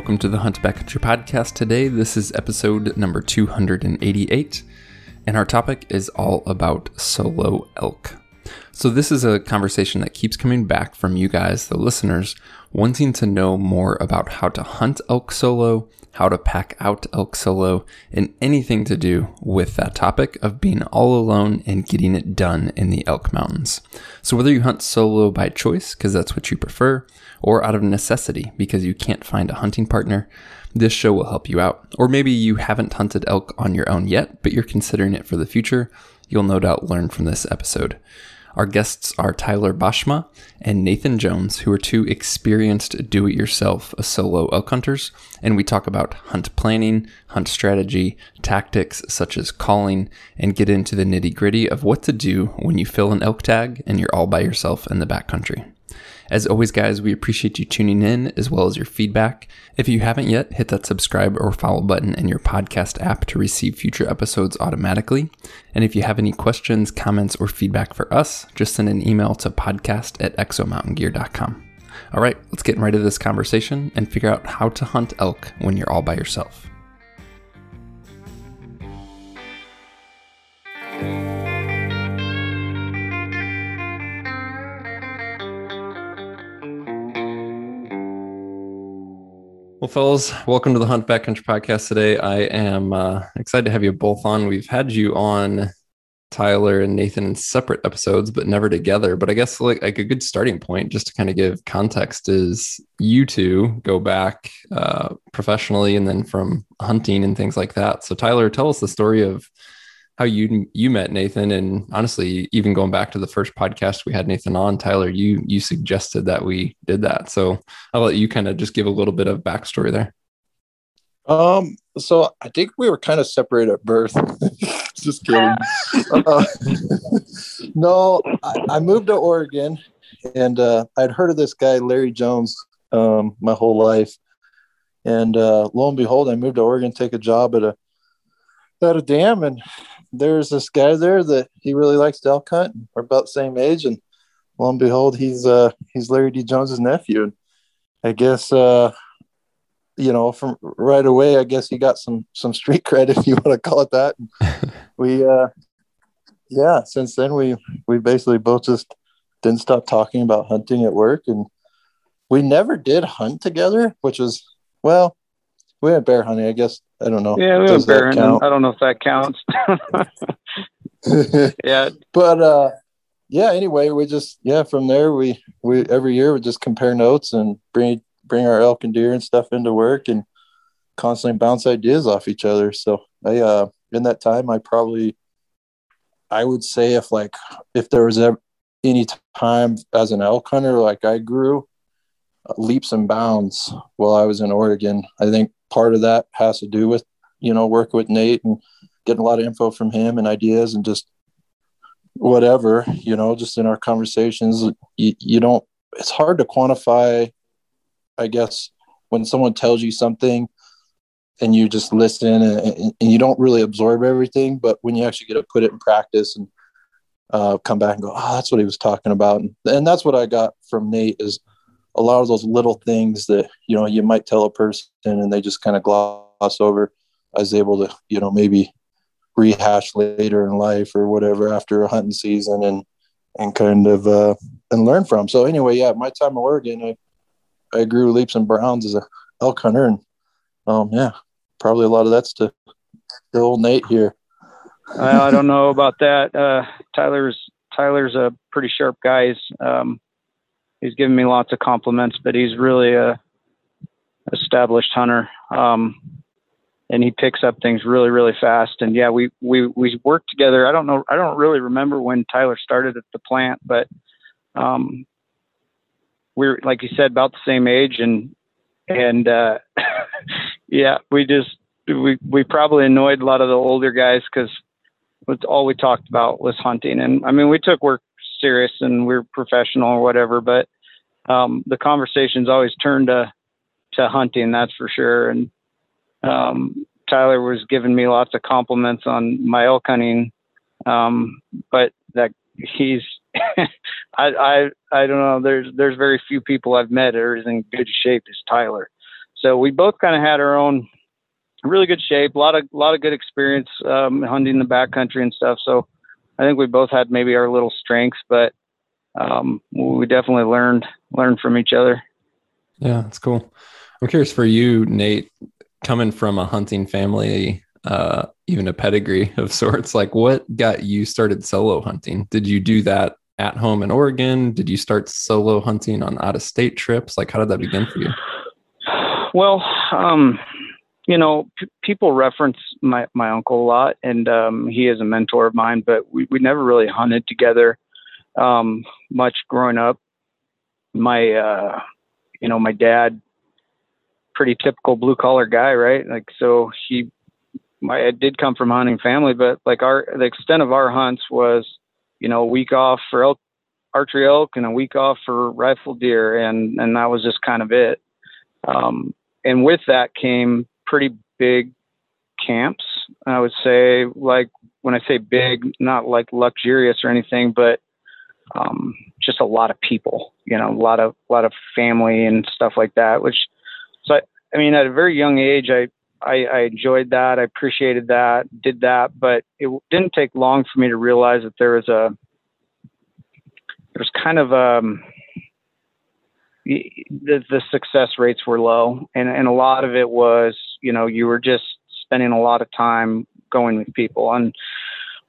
Welcome to the Hunt Backcountry podcast today. This is episode number 288, and our topic is all about solo elk. So, this is a conversation that keeps coming back from you guys, the listeners, wanting to know more about how to hunt elk solo, how to pack out elk solo, and anything to do with that topic of being all alone and getting it done in the elk mountains. So, whether you hunt solo by choice, because that's what you prefer, or out of necessity because you can't find a hunting partner, this show will help you out. Or maybe you haven't hunted elk on your own yet, but you're considering it for the future. You'll no doubt learn from this episode. Our guests are Tyler Boschma and Nathan Jones, who are two experienced do it yourself uh, solo elk hunters. And we talk about hunt planning, hunt strategy, tactics such as calling, and get into the nitty gritty of what to do when you fill an elk tag and you're all by yourself in the backcountry. As always, guys, we appreciate you tuning in as well as your feedback. If you haven't yet, hit that subscribe or follow button in your podcast app to receive future episodes automatically. And if you have any questions, comments, or feedback for us, just send an email to podcast at exomountaingear.com. All right, let's get right into this conversation and figure out how to hunt elk when you're all by yourself. Well, fellas, welcome to the Hunt Backcountry podcast today. I am uh, excited to have you both on. We've had you on Tyler and Nathan in separate episodes, but never together. But I guess like, like a good starting point, just to kind of give context, is you two go back uh, professionally and then from hunting and things like that. So, Tyler, tell us the story of how you you met Nathan, and honestly, even going back to the first podcast we had Nathan on, Tyler, you you suggested that we did that. So I'll let you kind of just give a little bit of backstory there. Um, so I think we were kind of separated at birth. just kidding. uh, no, I, I, moved to Oregon, and uh, I'd heard of this guy Larry Jones um, my whole life, and uh, lo and behold, I moved to Oregon, to take a job at a at a dam, and there's this guy there that he really likes to elk hunt. We're about the same age, and lo and behold, he's uh he's Larry D. Jones's nephew. And I guess uh you know from right away, I guess he got some some street cred if you want to call it that. We uh yeah, since then we we basically both just didn't stop talking about hunting at work, and we never did hunt together, which was well we had bear hunting. I guess I don't know. Yeah, we Does went bear hunting. I don't know if that counts. yeah, but uh, yeah. Anyway, we just yeah. From there, we we every year we just compare notes and bring bring our elk and deer and stuff into work and constantly bounce ideas off each other. So I uh in that time I probably I would say if like if there was ever any time as an elk hunter like I grew leaps and bounds while I was in Oregon. I think part of that has to do with you know working with Nate and getting a lot of info from him and ideas and just whatever you know just in our conversations you, you don't it's hard to quantify i guess when someone tells you something and you just listen and, and, you don't really absorb everything but when you actually get to put it in practice and uh, come back and go oh that's what he was talking about. And, and that's what i got from nate is a lot of those little things that you know you might tell a person and they just kind of gloss over i was able to you know maybe rehash later in life or whatever after a hunting season and and kind of uh and learn from. So anyway yeah my time in oregon i i grew leaps and bounds as a elk hunter and um yeah probably a lot of that's to the old nate here. I don't know about that. Uh tyler's tyler's a pretty sharp guy. Um he's given me lots of compliments, but he's really a established hunter. Um, and he picks up things really, really fast. And yeah, we, we, we worked together. I don't know. I don't really remember when Tyler started at the plant, but, um, we're, like you said, about the same age and, and, uh, yeah, we just, we, we probably annoyed a lot of the older guys because all we talked about was hunting. And I mean, we took work serious and we're professional or whatever, but um, the conversations always turned to to hunting, that's for sure. And um, Tyler was giving me lots of compliments on my elk hunting, um, but that he's I, I I don't know. There's there's very few people I've met that are in good shape as Tyler. So we both kind of had our own really good shape, a lot of lot of good experience um, hunting the backcountry and stuff. So I think we both had maybe our little strengths, but um, we definitely learned learned from each other. Yeah, that's cool. I'm curious for you, Nate, coming from a hunting family, uh, even a pedigree of sorts. Like, what got you started solo hunting? Did you do that at home in Oregon? Did you start solo hunting on out of state trips? Like, how did that begin for you? Well, um, you know, p- people reference my, my uncle a lot, and um, he is a mentor of mine, but we, we never really hunted together um, much growing up. My, uh, you know, my dad, pretty typical blue collar guy, right? Like, so he, my, I did come from hunting family, but like our, the extent of our hunts was, you know, a week off for elk, archery elk and a week off for rifle deer. And, and that was just kind of it. Um, and with that came pretty big camps. I would say, like when I say big, not like luxurious or anything, but um, just a lot of people. You know, a lot of a lot of family and stuff like that. Which, so I, I mean, at a very young age, I, I I enjoyed that. I appreciated that. Did that, but it didn't take long for me to realize that there was a there's kind of um the, the success rates were low and, and a lot of it was you know you were just spending a lot of time going with people and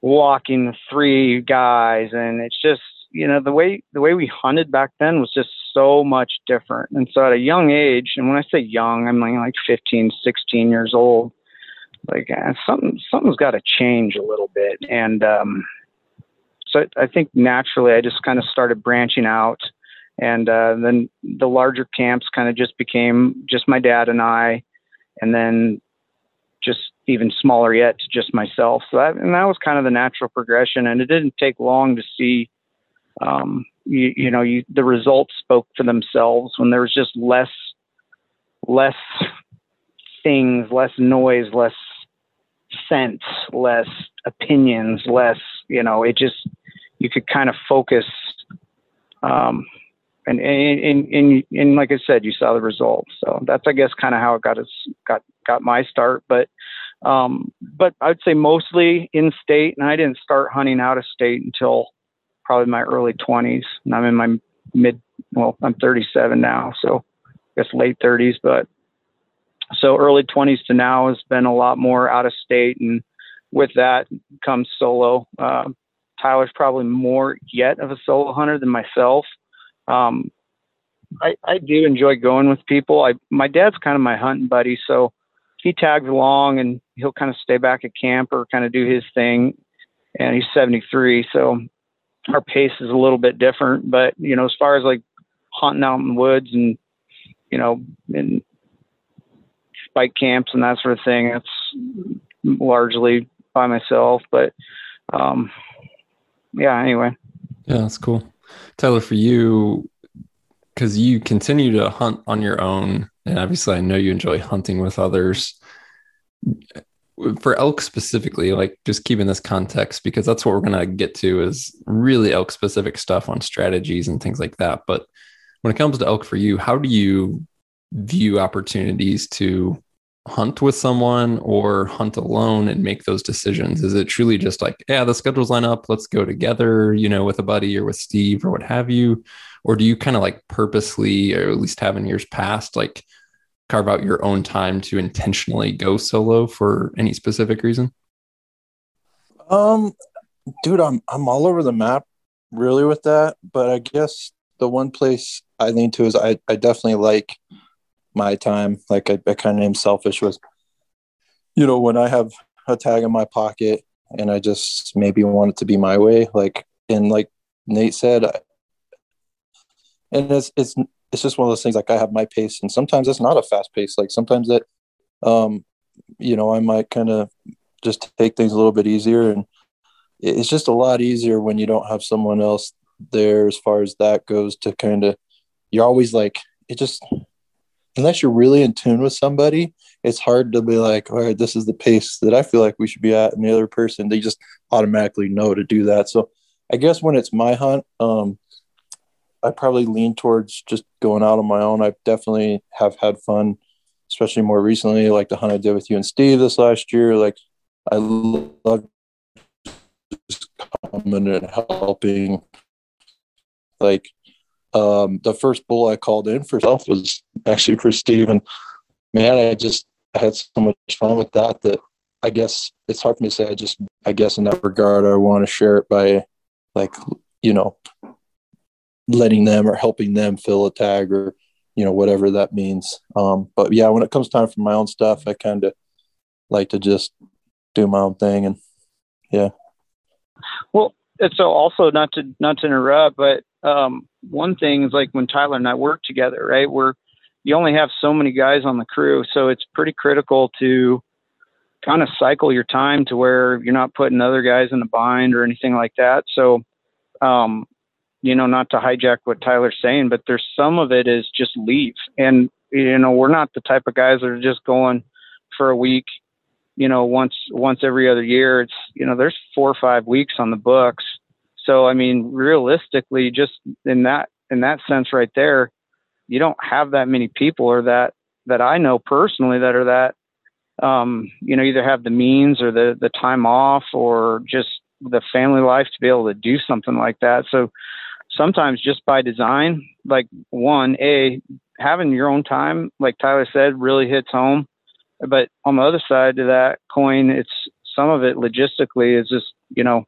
walking three guys. And it's just you know the way the way we hunted back then was just so much different. And so at a young age and when i say young i'm like, like 15 16 years old like uh, something something's got to change a little bit. And um so i think naturally i just kind of started branching out. And uh, then the larger camps kind of just became just my dad and I, and then just even smaller yet to just myself. So that and that was kind of the natural progression, and it didn't take long to see. Um, you, you know, you, the results spoke for themselves when there was just less, less things, less noise, less sense, less opinions, less. You know, it just you could kind of focus um, and and, and and like I said, you saw the results. So that's I guess kind of how it got us got got my start. But um, but I'd say mostly in state, and I didn't start hunting out of state until probably my early 20s, and I'm in my mid. Well, I'm 37 now, so I guess late 30s. But so early 20s to now has been a lot more out of state, and with that comes solo. Uh, Tyler's probably more yet of a solo hunter than myself um, I, I do enjoy going with people. I my dad's kind of my hunting buddy, so he tags along and he'll kind of stay back at camp or kind of do his thing. And he's 73, so our pace is a little bit different. But you know, as far as like hunting out in the woods and you know, in spike camps and that sort of thing, that's largely by myself. But um, yeah, anyway. Yeah, that's cool. Tyler, for you, because you continue to hunt on your own, and obviously I know you enjoy hunting with others. For elk specifically, like just keeping this context, because that's what we're going to get to is really elk specific stuff on strategies and things like that. But when it comes to elk for you, how do you view opportunities to hunt with someone or hunt alone and make those decisions? Is it truly just like, yeah, the schedules line up, let's go together, you know, with a buddy or with Steve or what have you? Or do you kind of like purposely, or at least have in years past, like carve out your own time to intentionally go solo for any specific reason? Um, dude, I'm I'm all over the map really with that, but I guess the one place I lean to is I, I definitely like my time, like I, I kind of am selfish with, you know, when I have a tag in my pocket and I just maybe want it to be my way, like, and like Nate said, I, and it's, it's, it's just one of those things like I have my pace and sometimes it's not a fast pace. Like sometimes that, um, you know, I might kind of just take things a little bit easier and it's just a lot easier when you don't have someone else there as far as that goes to kind of, you're always like, it just, unless you're really in tune with somebody, it's hard to be like, all right, this is the pace that I feel like we should be at. And the other person, they just automatically know to do that. So I guess when it's my hunt, um, I probably lean towards just going out on my own. I definitely have had fun especially more recently, like the hunt I did with you and Steve this last year. Like I love just coming and helping. Like um, the first bull I called in for self was actually for Steve, and man, I just had so much fun with that that I guess it's hard for me to say. I just I guess in that regard, I want to share it by like you know letting them or helping them fill a tag or you know whatever that means. Um but yeah when it comes time for my own stuff i kind of like to just do my own thing and yeah. Well it's so also not to not to interrupt but um one thing is like when tyler and i work together right we're you only have so many guys on the crew so it's pretty critical to kind of cycle your time to where you're not putting other guys in a bind or anything like that so um you know, not to hijack what Tyler's saying, but there's some of it is just leave. And, you know, we're not the type of guys that are just going for a week, you know, once, once every other year. It's, you know, there's four or five weeks on the books. So, I mean, realistically, just in that, in that sense right there, you don't have that many people or that, that I know personally that are that, um, you know, either have the means or the, the time off or just the family life to be able to do something like that. So, sometimes just by design, like one, A, having your own time, like Tyler said, really hits home. But on the other side of that coin, it's some of it logistically is just, you know,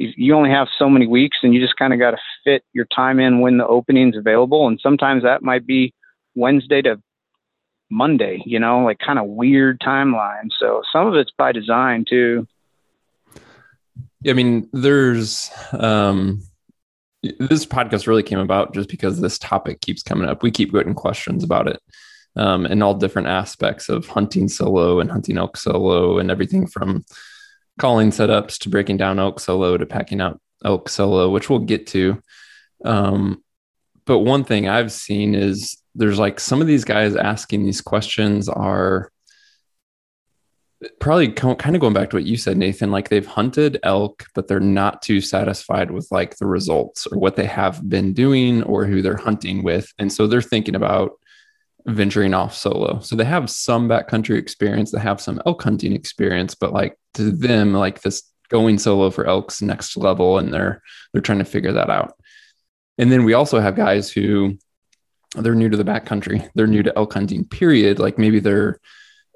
you only have so many weeks and you just kind of got to fit your time in when the opening's available. And sometimes that might be Wednesday to Monday, you know, like kind of weird timeline. So some of it's by design too. yeah I mean, there's um, this podcast really came about just because this topic keeps coming up. We keep getting questions about it um, in all different aspects of hunting solo and hunting elk solo and everything from calling setups to breaking down elk solo to packing out elk solo, which we'll get to. Um, but one thing I've seen is there's like some of these guys asking these questions are probably kind of going back to what you said nathan like they've hunted elk but they're not too satisfied with like the results or what they have been doing or who they're hunting with and so they're thinking about venturing off solo. So they have some backcountry experience they have some elk hunting experience but like to them like this going solo for elk's next level and they're they're trying to figure that out. And then we also have guys who they're new to the backcountry. They're new to elk hunting period. Like maybe they're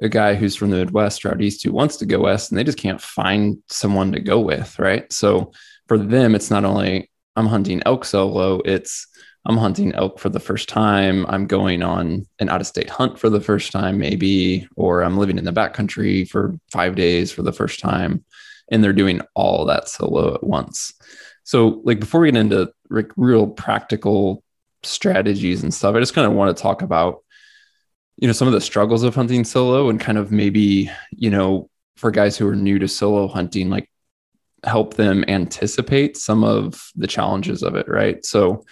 a guy who's from the Midwest or out east who wants to go west and they just can't find someone to go with, right? So for them, it's not only I'm hunting elk solo, it's I'm hunting elk for the first time. I'm going on an out of state hunt for the first time, maybe, or I'm living in the backcountry for five days for the first time. And they're doing all that solo at once. So, like, before we get into like real practical strategies and stuff, I just kind of want to talk about you know some of the struggles of hunting solo and kind of maybe you know for guys who are new to solo hunting like help them anticipate some of the challenges of it right so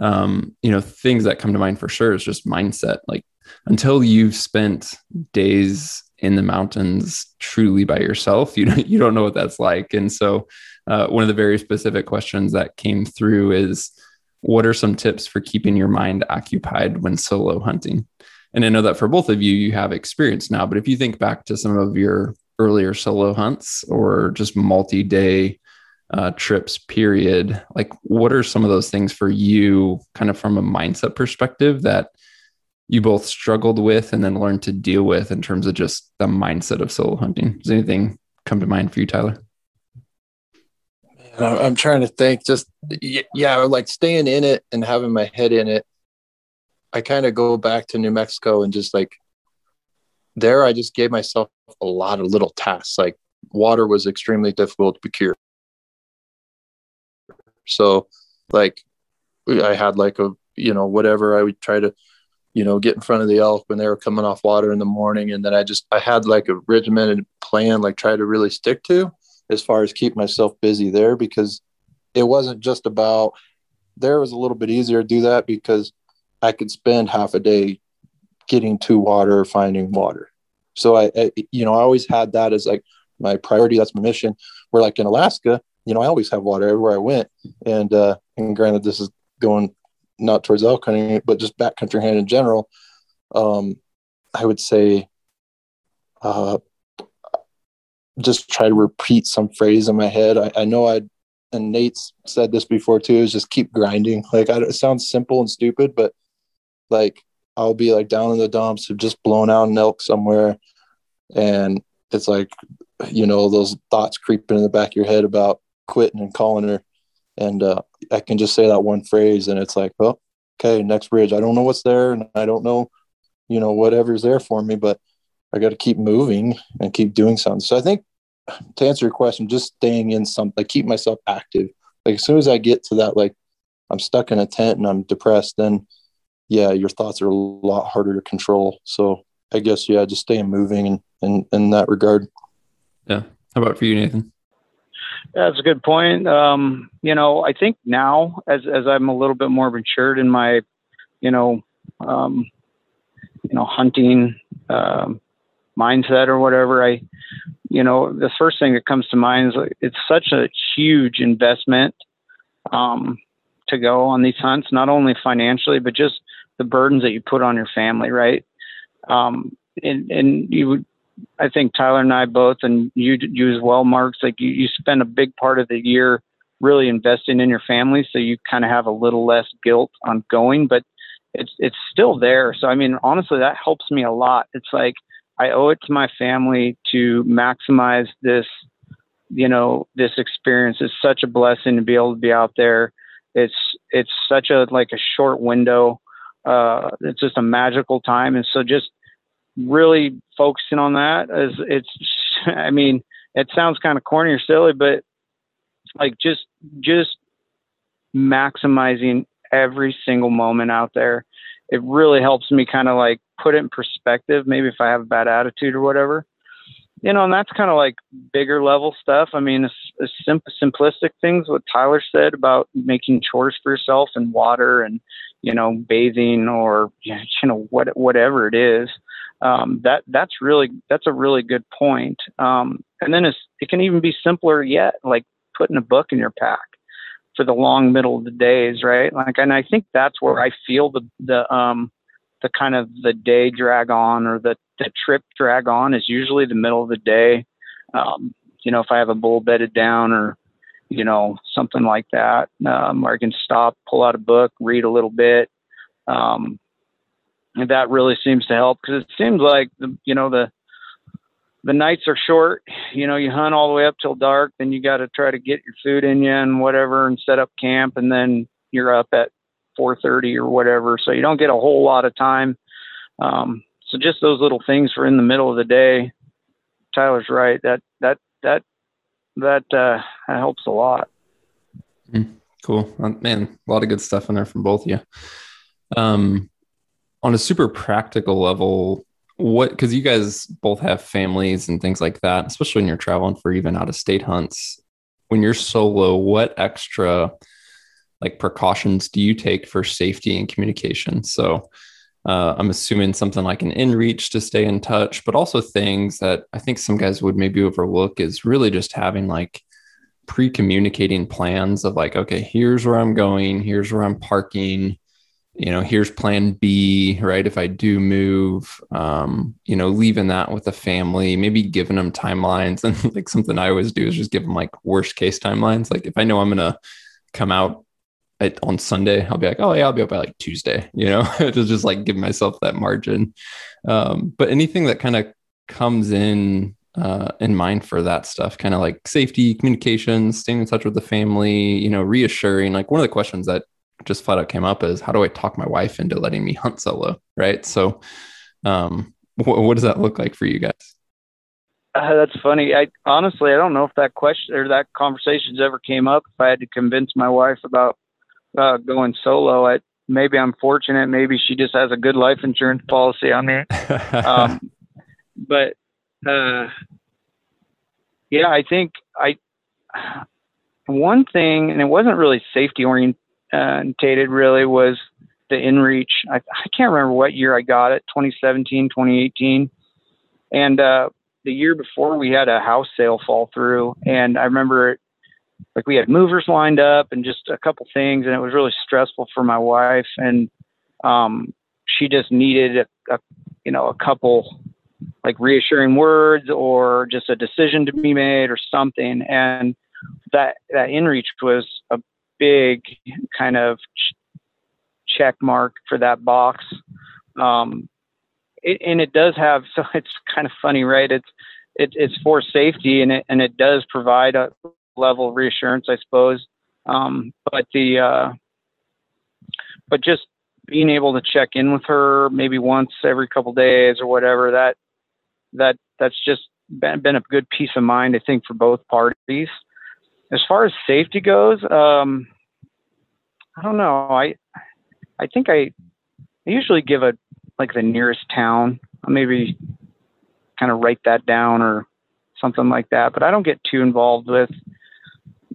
um, you know things that come to mind for sure is just mindset like until you've spent days in the mountains truly by yourself you don't, you don't know what that's like and so uh, one of the very specific questions that came through is what are some tips for keeping your mind occupied when solo hunting and I know that for both of you, you have experience now. But if you think back to some of your earlier solo hunts or just multi day uh, trips, period, like what are some of those things for you, kind of from a mindset perspective, that you both struggled with and then learned to deal with in terms of just the mindset of solo hunting? Does anything come to mind for you, Tyler? I'm trying to think. Just yeah, like staying in it and having my head in it I kind of go back to New Mexico and just like there, I just gave myself a lot of little tasks. Like water was extremely difficult to procure. So, like, I had like a, you know, whatever I would try to, you know, get in front of the elk when they were coming off water in the morning. And then I just, I had like a regimented plan, like try to really stick to as far as keep myself busy there because it wasn't just about, there was a little bit easier to do that because I could spend half a day getting to water, finding water. So I, I, you know, I always had that as like my priority. That's my mission. Where like in Alaska, you know, I always have water everywhere I went. And uh, and granted, this is going not towards elk hunting, but just backcountry hunting in general. Um, I would say, uh, just try to repeat some phrase in my head. I, I know I, and Nate's said this before too, is just keep grinding. Like I, it sounds simple and stupid, but like I'll be like down in the dumps, have just blown out an elk somewhere, and it's like, you know, those thoughts creeping in the back of your head about quitting and calling her, and uh, I can just say that one phrase, and it's like, oh, okay, next bridge. I don't know what's there, and I don't know, you know, whatever's there for me, but I got to keep moving and keep doing something. So I think to answer your question, just staying in something, like keep myself active. Like as soon as I get to that, like I'm stuck in a tent and I'm depressed, then yeah, your thoughts are a lot harder to control. So I guess yeah, just staying moving and in, in that regard. Yeah. How about for you, Nathan? That's a good point. Um, you know, I think now as as I'm a little bit more matured in my, you know, um, you know, hunting um, mindset or whatever, I, you know, the first thing that comes to mind is it's such a huge investment um, to go on these hunts, not only financially but just the burdens that you put on your family, right? Um, and and you would I think Tyler and I both, and you you as well, Marks. Like you, you spend a big part of the year really investing in your family, so you kind of have a little less guilt on going, but it's it's still there. So I mean, honestly, that helps me a lot. It's like I owe it to my family to maximize this, you know, this experience. It's such a blessing to be able to be out there. It's it's such a like a short window. Uh, it's just a magical time, and so just really focusing on that is it's I mean, it sounds kind of corny or silly, but like just just maximizing every single moment out there. It really helps me kind of like put it in perspective, maybe if I have a bad attitude or whatever. You know, and that's kind of like bigger level stuff. I mean, it's, sim- simplistic things. What Tyler said about making chores for yourself and water and you know bathing or you know what whatever it is um, that that's really that's a really good point. Um, and then it can even be simpler yet, like putting a book in your pack for the long middle of the days, right? Like, and I think that's where I feel the the um, the kind of the day drag on or the the trip drag on is usually the middle of the day. Um, you know, if I have a bull bedded down or you know something like that, um, I can stop, pull out a book, read a little bit. Um, that really seems to help because it seems like the you know the the nights are short. You know, you hunt all the way up till dark, then you got to try to get your food in you and whatever, and set up camp, and then you're up at 4:30 or whatever. So you don't get a whole lot of time. Um, so just those little things for in the middle of the day. Tyler's right. That that that that uh, that helps a lot. Mm, cool, man. A lot of good stuff in there from both of you. Um, on a super practical level, what because you guys both have families and things like that, especially when you're traveling for even out of state hunts. When you're solo, what extra like precautions do you take for safety and communication? So uh, I'm assuming something like an inReach to stay in touch, but also things that I think some guys would maybe overlook is really just having like pre communicating plans of like, okay, here's where I'm going, here's where I'm parking, you know, here's plan B, right? If I do move, um, you know, leaving that with the family, maybe giving them timelines. And like something I always do is just give them like worst case timelines. Like if I know I'm going to come out at, on Sunday, I'll be like, oh, yeah, I'll be up by like Tuesday, you know, to just like give myself that margin. Um, but anything that kind of comes in uh, in mind for that stuff, kind of like safety, communication, staying in touch with the family, you know, reassuring. Like one of the questions that just flat out came up is how do I talk my wife into letting me hunt solo? Right. So, um, wh- what does that look like for you guys? Uh, that's funny. I honestly, I don't know if that question or that conversations ever came up. If I had to convince my wife about uh, going solo, I, maybe I'm fortunate. Maybe she just has a good life insurance policy on me. um, but uh, yeah, I think I one thing, and it wasn't really safety oriented dated really was the inReach. I, I can't remember what year I got it, 2017, 2018. And uh, the year before we had a house sale fall through. And I remember it, like we had movers lined up and just a couple things. And it was really stressful for my wife. And um, she just needed a, a you know, a couple like reassuring words or just a decision to be made or something. And that that inReach was a big kind of ch- check mark for that box. Um, it, and it does have so it's kind of funny, right? It's it, it's for safety and it and it does provide a level of reassurance, I suppose. Um, but the uh, but just being able to check in with her maybe once every couple days or whatever that that that's just been, been a good peace of mind I think for both parties. As far as safety goes, um, I don't know. I I think I, I usually give a like the nearest town. I Maybe kind of write that down or something like that. But I don't get too involved with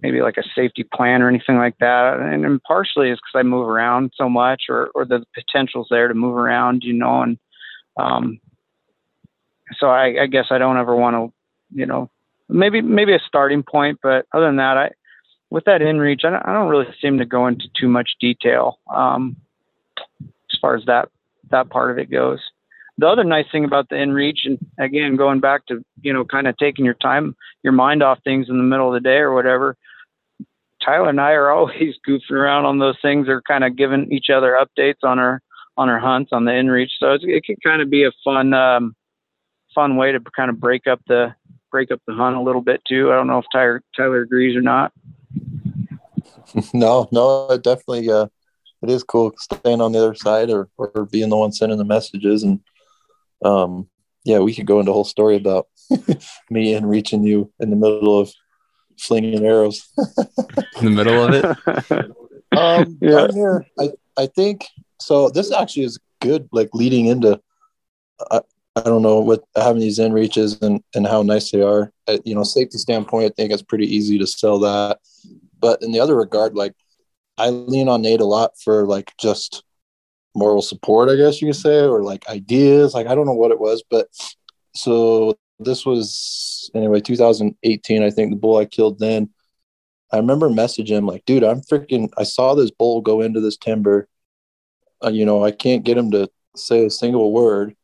maybe like a safety plan or anything like that. And, and partially is because I move around so much, or or the potential's there to move around, you know. And um, so I, I guess I don't ever want to, you know, maybe maybe a starting point. But other than that, I with that inReach, I don't, I don't really seem to go into too much detail um, as far as that that part of it goes. The other nice thing about the inReach, and again going back to you know kind of taking your time, your mind off things in the middle of the day or whatever. Tyler and I are always goofing around on those things, or kind of giving each other updates on our on our hunts on the inReach. So it can kind of be a fun um, fun way to kind of break up the break up the hunt a little bit too. I don't know if Tyler Tyler agrees or not. no, no, it definitely uh, it is cool staying on the other side or or being the one sending the messages and um yeah, we could go into a whole story about me and reaching you in the middle of flinging arrows. in the middle of it. um, yeah. here, I I think so. This actually is good, like leading into. I, I don't know what having these inReaches and and how nice they are. At, you know, safety standpoint, I think it's pretty easy to sell that. But in the other regard, like I lean on Nate a lot for like just moral support, I guess you could say, or like ideas. Like I don't know what it was, but so this was anyway 2018. I think the bull I killed then. I remember messaging him like, dude, I'm freaking. I saw this bull go into this timber. Uh, you know, I can't get him to say a single word,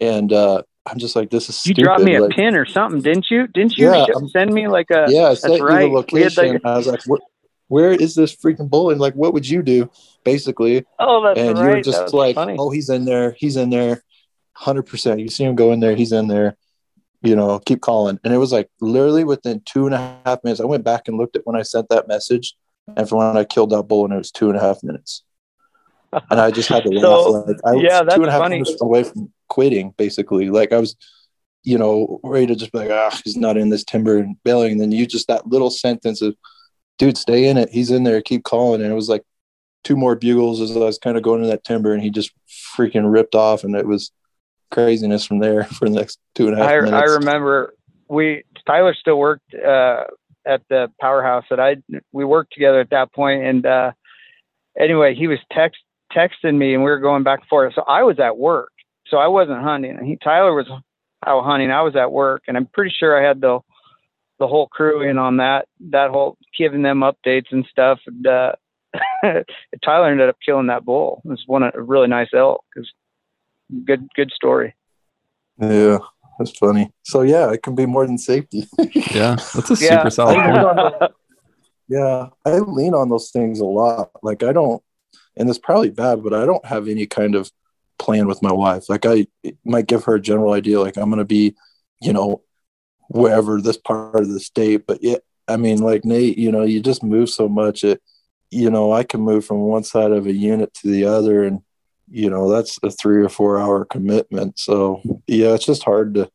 and uh, I'm just like, this is. You stupid. dropped me a like, pin or something, didn't you? Didn't you Yeah, send me like a? yeah, I sent right. you the location. like- I was like, where, where is this freaking bull? And like, what would you do, basically? Oh, that's and right. you were that just like, funny. oh, he's in there, he's in there, hundred percent. You see him go in there, he's in there. You know, keep calling. And it was like literally within two and a half minutes. I went back and looked at when I sent that message, and from when I killed that bull, and it was two and a half minutes. And I just had to So, laugh. Like I was yeah, that's two and a half funny. minutes away from quitting, basically. Like I was, you know, ready to just be like, ah, he's not in this timber and bailing. And then you just that little sentence of, dude, stay in it. He's in there. Keep calling. And it was like two more bugles as I was kind of going to that timber, and he just freaking ripped off, and it was craziness from there for the next two and a half I, minutes. I remember we Tyler still worked uh, at the powerhouse that I we worked together at that point, and uh, anyway, he was text texting me, and we were going back and forth. So I was at work, so I wasn't hunting. He Tyler was out hunting. I was at work, and I'm pretty sure I had the the whole crew in on that that whole giving them updates and stuff. And uh, Tyler ended up killing that bull. It was one a really nice elk. It was good good story. yeah, that's funny. So yeah, it can be more than safety. Yeah, that's a Yeah. super solid point. yeah, I lean on those things a lot. Like I don't, and it's probably bad, but I don't have any kind of plan with my wife. Like I might give her a general idea, like I'm gonna be, you know, wherever this part of the state. But yeah, I mean, like Nate, you know, you just move so much. It, you know, I can move from one side of a unit to the other, and you know, that's a three or four hour commitment. So yeah, it's just hard to.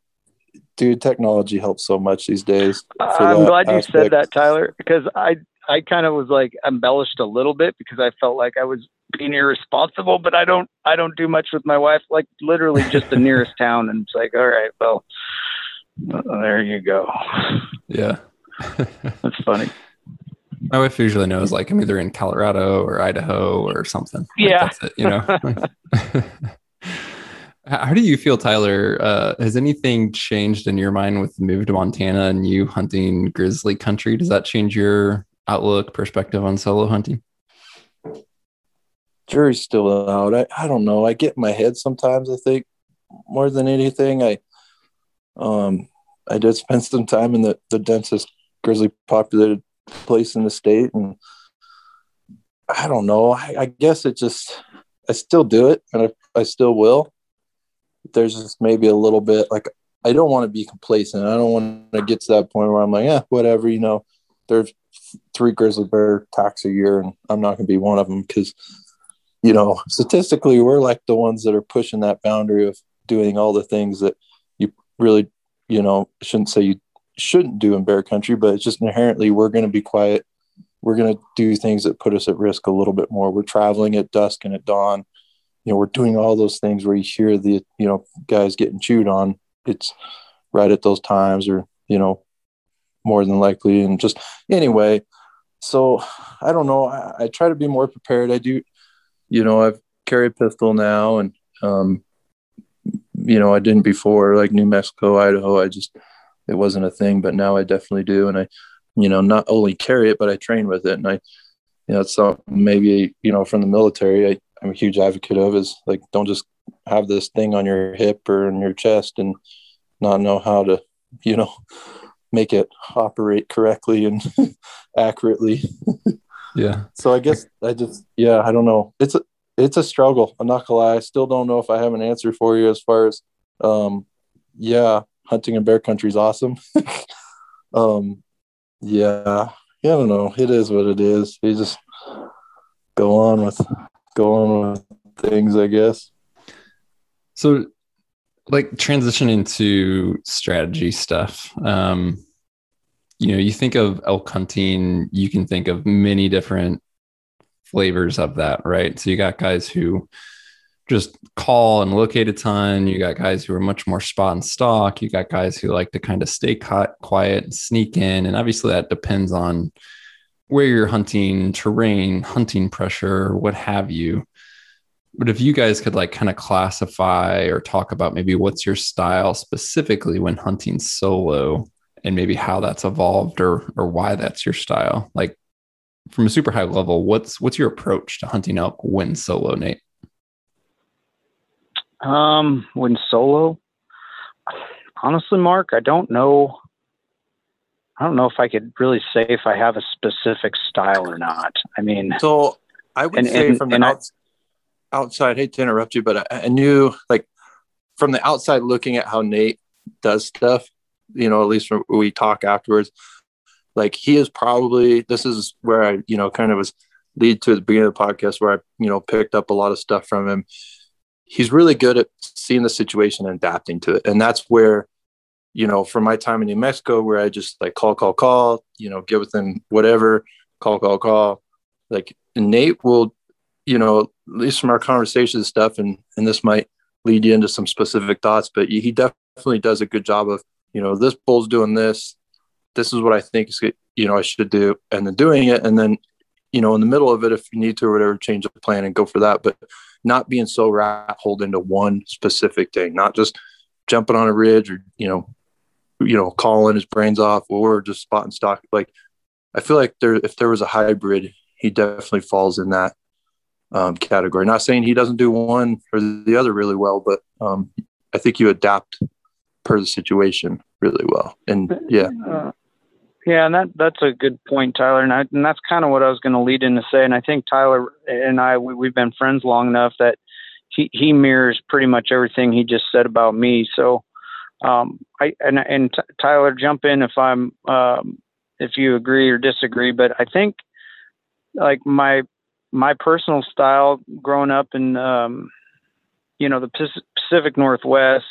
Dude, technology helps so much these days. I'm glad you aspect. said that, Tyler, because I I kind of was like embellished a little bit because I felt like I was being irresponsible, but I don't I don't do much with my wife, like literally just the nearest town, and it's like, all right, well, uh, there you go. Yeah. That's funny. My wife usually knows like I'm either in Colorado or Idaho or something. Yeah. that's it, you know. How how do you feel, Tyler? Uh, has anything changed in your mind with the move to Montana and you hunting grizzly country? Does that change your outlook, perspective on solo hunting? jury's still out. I, I don't know. I get in my head sometimes. I think more than anything. I um I did spend some time in the the densest grizzly populated place in the state, and I don't know. I, I guess it just I still do it, and I, I still will. There's just maybe a little bit like I don't want to be complacent. I don't want to get to that point where I'm like, yeah, whatever, you know. There's three grizzly bear attacks a year, and I'm not going to be one of them because, you know, statistically, we're like the ones that are pushing that boundary of doing all the things that you really, you know, shouldn't say you shouldn't do in bear country, but it's just inherently we're going to be quiet. We're going to do things that put us at risk a little bit more. We're traveling at dusk and at dawn. You know, we're doing all those things where you hear the, you know, guys getting chewed on. It's right at those times or, you know, more than likely. And just anyway, so I don't know. I, I try to be more prepared. I do, you know, I've carry a pistol now and, um, you know, I didn't before like New Mexico, Idaho. I just, it wasn't a thing, but now I definitely do. And I, you know, not only carry it, but I train with it. And I, you know, it's something maybe, you know, from the military, I, I'm a huge advocate of is like, don't just have this thing on your hip or in your chest and not know how to, you know, make it operate correctly and accurately. yeah. So I guess I just yeah, I don't know. It's a it's a struggle. I'm not gonna lie. I still don't know if I have an answer for you as far as um yeah, hunting in bear country is awesome. um yeah. Yeah, I don't know. It is what it is. You just go on with go on with things, I guess. So like transition into strategy stuff. Um, you know, you think of elk hunting, you can think of many different flavors of that, right? So you got guys who just call and locate a ton. You got guys who are much more spot and stalk. You got guys who like to kind of stay quiet and sneak in. And obviously, that depends on where you're hunting, terrain, hunting pressure, what have you. But if you guys could like kind of classify or talk about maybe what's your style specifically when hunting solo and maybe how that's evolved or or why that's your style. Like from a super high level, what's what's your approach to hunting elk when solo, Nate? Um, when solo, honestly, Mark, I don't know. I don't know if I could really say if I have a specific style or not. I mean, so I would and, say and, from the outs- outside, hate to interrupt you, but I, I knew like from the outside looking at how Nate does stuff, you know, at least when we talk afterwards, like he is probably, this is where I, you know, kind of was lead to the beginning of the podcast where I, you know, picked up a lot of stuff from him. He's really good at seeing the situation and adapting to it. And that's where, you know, from my time in New Mexico, where I just like call, call, call, you know, get within whatever, call, call, call. Like Nate will you know, at least from our conversation stuff, and and this might lead you into some specific thoughts, but he definitely does a good job of, you know, this bull's doing this. This is what I think is, you know, I should do, and then doing it, and then, you know, in the middle of it, if you need to or whatever, change the plan and go for that. But not being so rat holed into one specific thing, not just jumping on a ridge or you know, you know, calling his brains off or just spotting stock. Like, I feel like there, if there was a hybrid, he definitely falls in that um, category. Not saying he doesn't do one or the other really well, but um, I think you adapt per the situation really well. And yeah. Uh, yeah, and that that's a good point, Tyler. And, I, and that's kind of what I was going to lead in to say. And I think Tyler and I we, we've been friends long enough that he he mirrors pretty much everything he just said about me. So um, I and and t- Tyler, jump in if I'm um, if you agree or disagree. But I think like my my personal style growing up in um, you know the Pacific Northwest,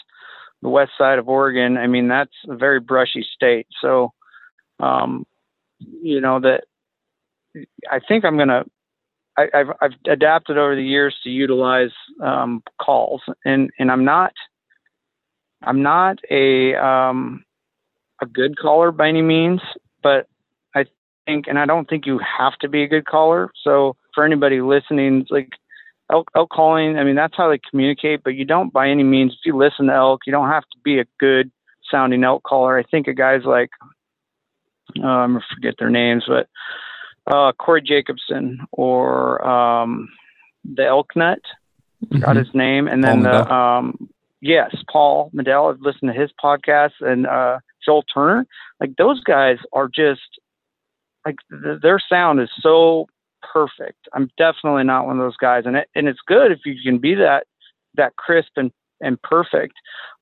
the west side of Oregon. I mean that's a very brushy state. So um, you know that I think I'm gonna. I, have I've adapted over the years to utilize um, calls, and and I'm not I'm not a um, a good caller by any means, but I think, and I don't think you have to be a good caller. So for anybody listening, like elk, elk calling, I mean, that's how they communicate, but you don't by any means, if you listen to elk, you don't have to be a good sounding elk caller. I think of guys like, um, I forget their names, but uh, Corey Jacobson or um, the Elk Nut, mm-hmm. got his name, and then the um, yes, Paul Medel. I've listened to his podcast and uh, Joel Turner. Like those guys are just like th- their sound is so perfect. I'm definitely not one of those guys, and it, and it's good if you can be that that crisp and and perfect.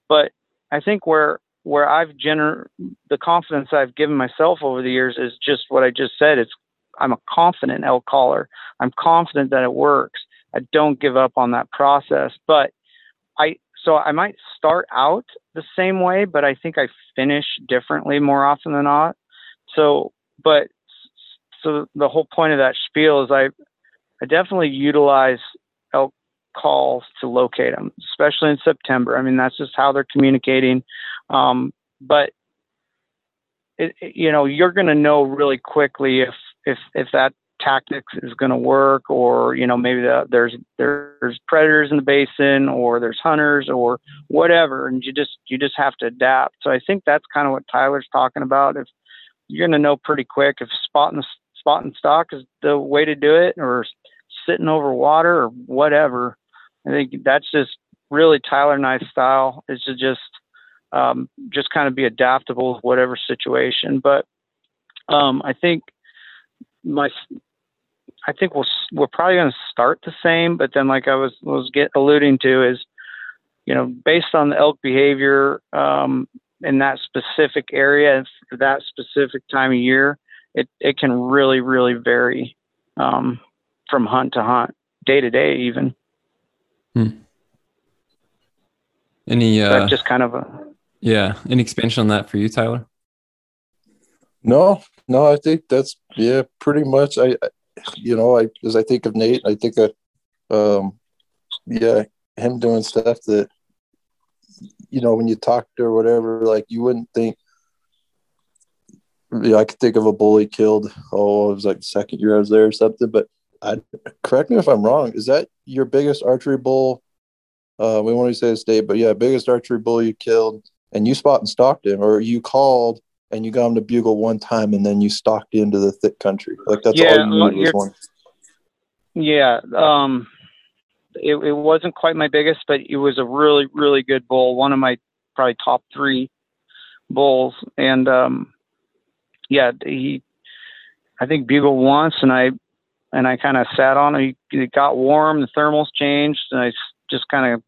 But I think where where I've gener the confidence I've given myself over the years is just what I just said. It's I'm a confident elk caller. I'm confident that it works. I don't give up on that process. But I so I might start out the same way, but I think I finish differently more often than not. So, but so the whole point of that spiel is I I definitely utilize elk calls to locate them, especially in September. I mean, that's just how they're communicating. Um, but it, it, you know, you're going to know really quickly if if if that tactics is going to work, or you know, maybe the, there's there's predators in the basin, or there's hunters, or whatever, and you just you just have to adapt. So I think that's kind of what Tyler's talking about. If you're going to know pretty quick if spot and spot and stock is the way to do it, or sitting over water, or whatever. I think that's just really Tyler and I's style is to just um, just kind of be adaptable with whatever situation. But um, I think my I think we'll we're probably going to start the same, but then like I was was get alluding to is you know based on the elk behavior um, in that specific area for that specific time of year, it it can really really vary um, from hunt to hunt, day to day even. Hmm. Any uh, just kind of a yeah. Any expansion on that for you, Tyler? No, no. I think that's yeah, pretty much. I, you know, I as I think of Nate, I think of, um, yeah, him doing stuff that, you know, when you talked or whatever, like you wouldn't think. Yeah, I could think of a bully killed. Oh, it was like the second year I was there or something. But I correct me if I'm wrong. Is that your biggest archery bull? Uh, we want to say a state, but yeah, biggest archery bull you killed, and you spot and stalked him, or you called and you got him to bugle one time, and then you stalked into the thick country. Like that's yeah, all you needed was one. Yeah, um, it, it wasn't quite my biggest, but it was a really, really good bull. One of my probably top three bulls, and um, yeah, he, I think bugle once, and I and I kind of sat on it. It got warm, the thermals changed, and I just kind of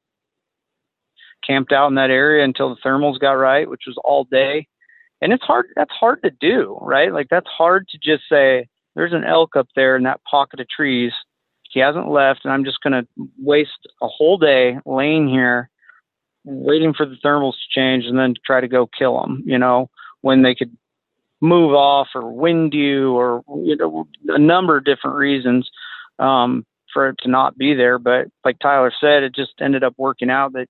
camped out in that area until the thermals got right, which was all day. And it's hard. That's hard to do, right? Like that's hard to just say there's an elk up there in that pocket of trees. He hasn't left, and I'm just going to waste a whole day laying here, waiting for the thermals to change, and then try to go kill him. You know, when they could move off or wind you or you know a number of different reasons um, for it to not be there. But like Tyler said, it just ended up working out that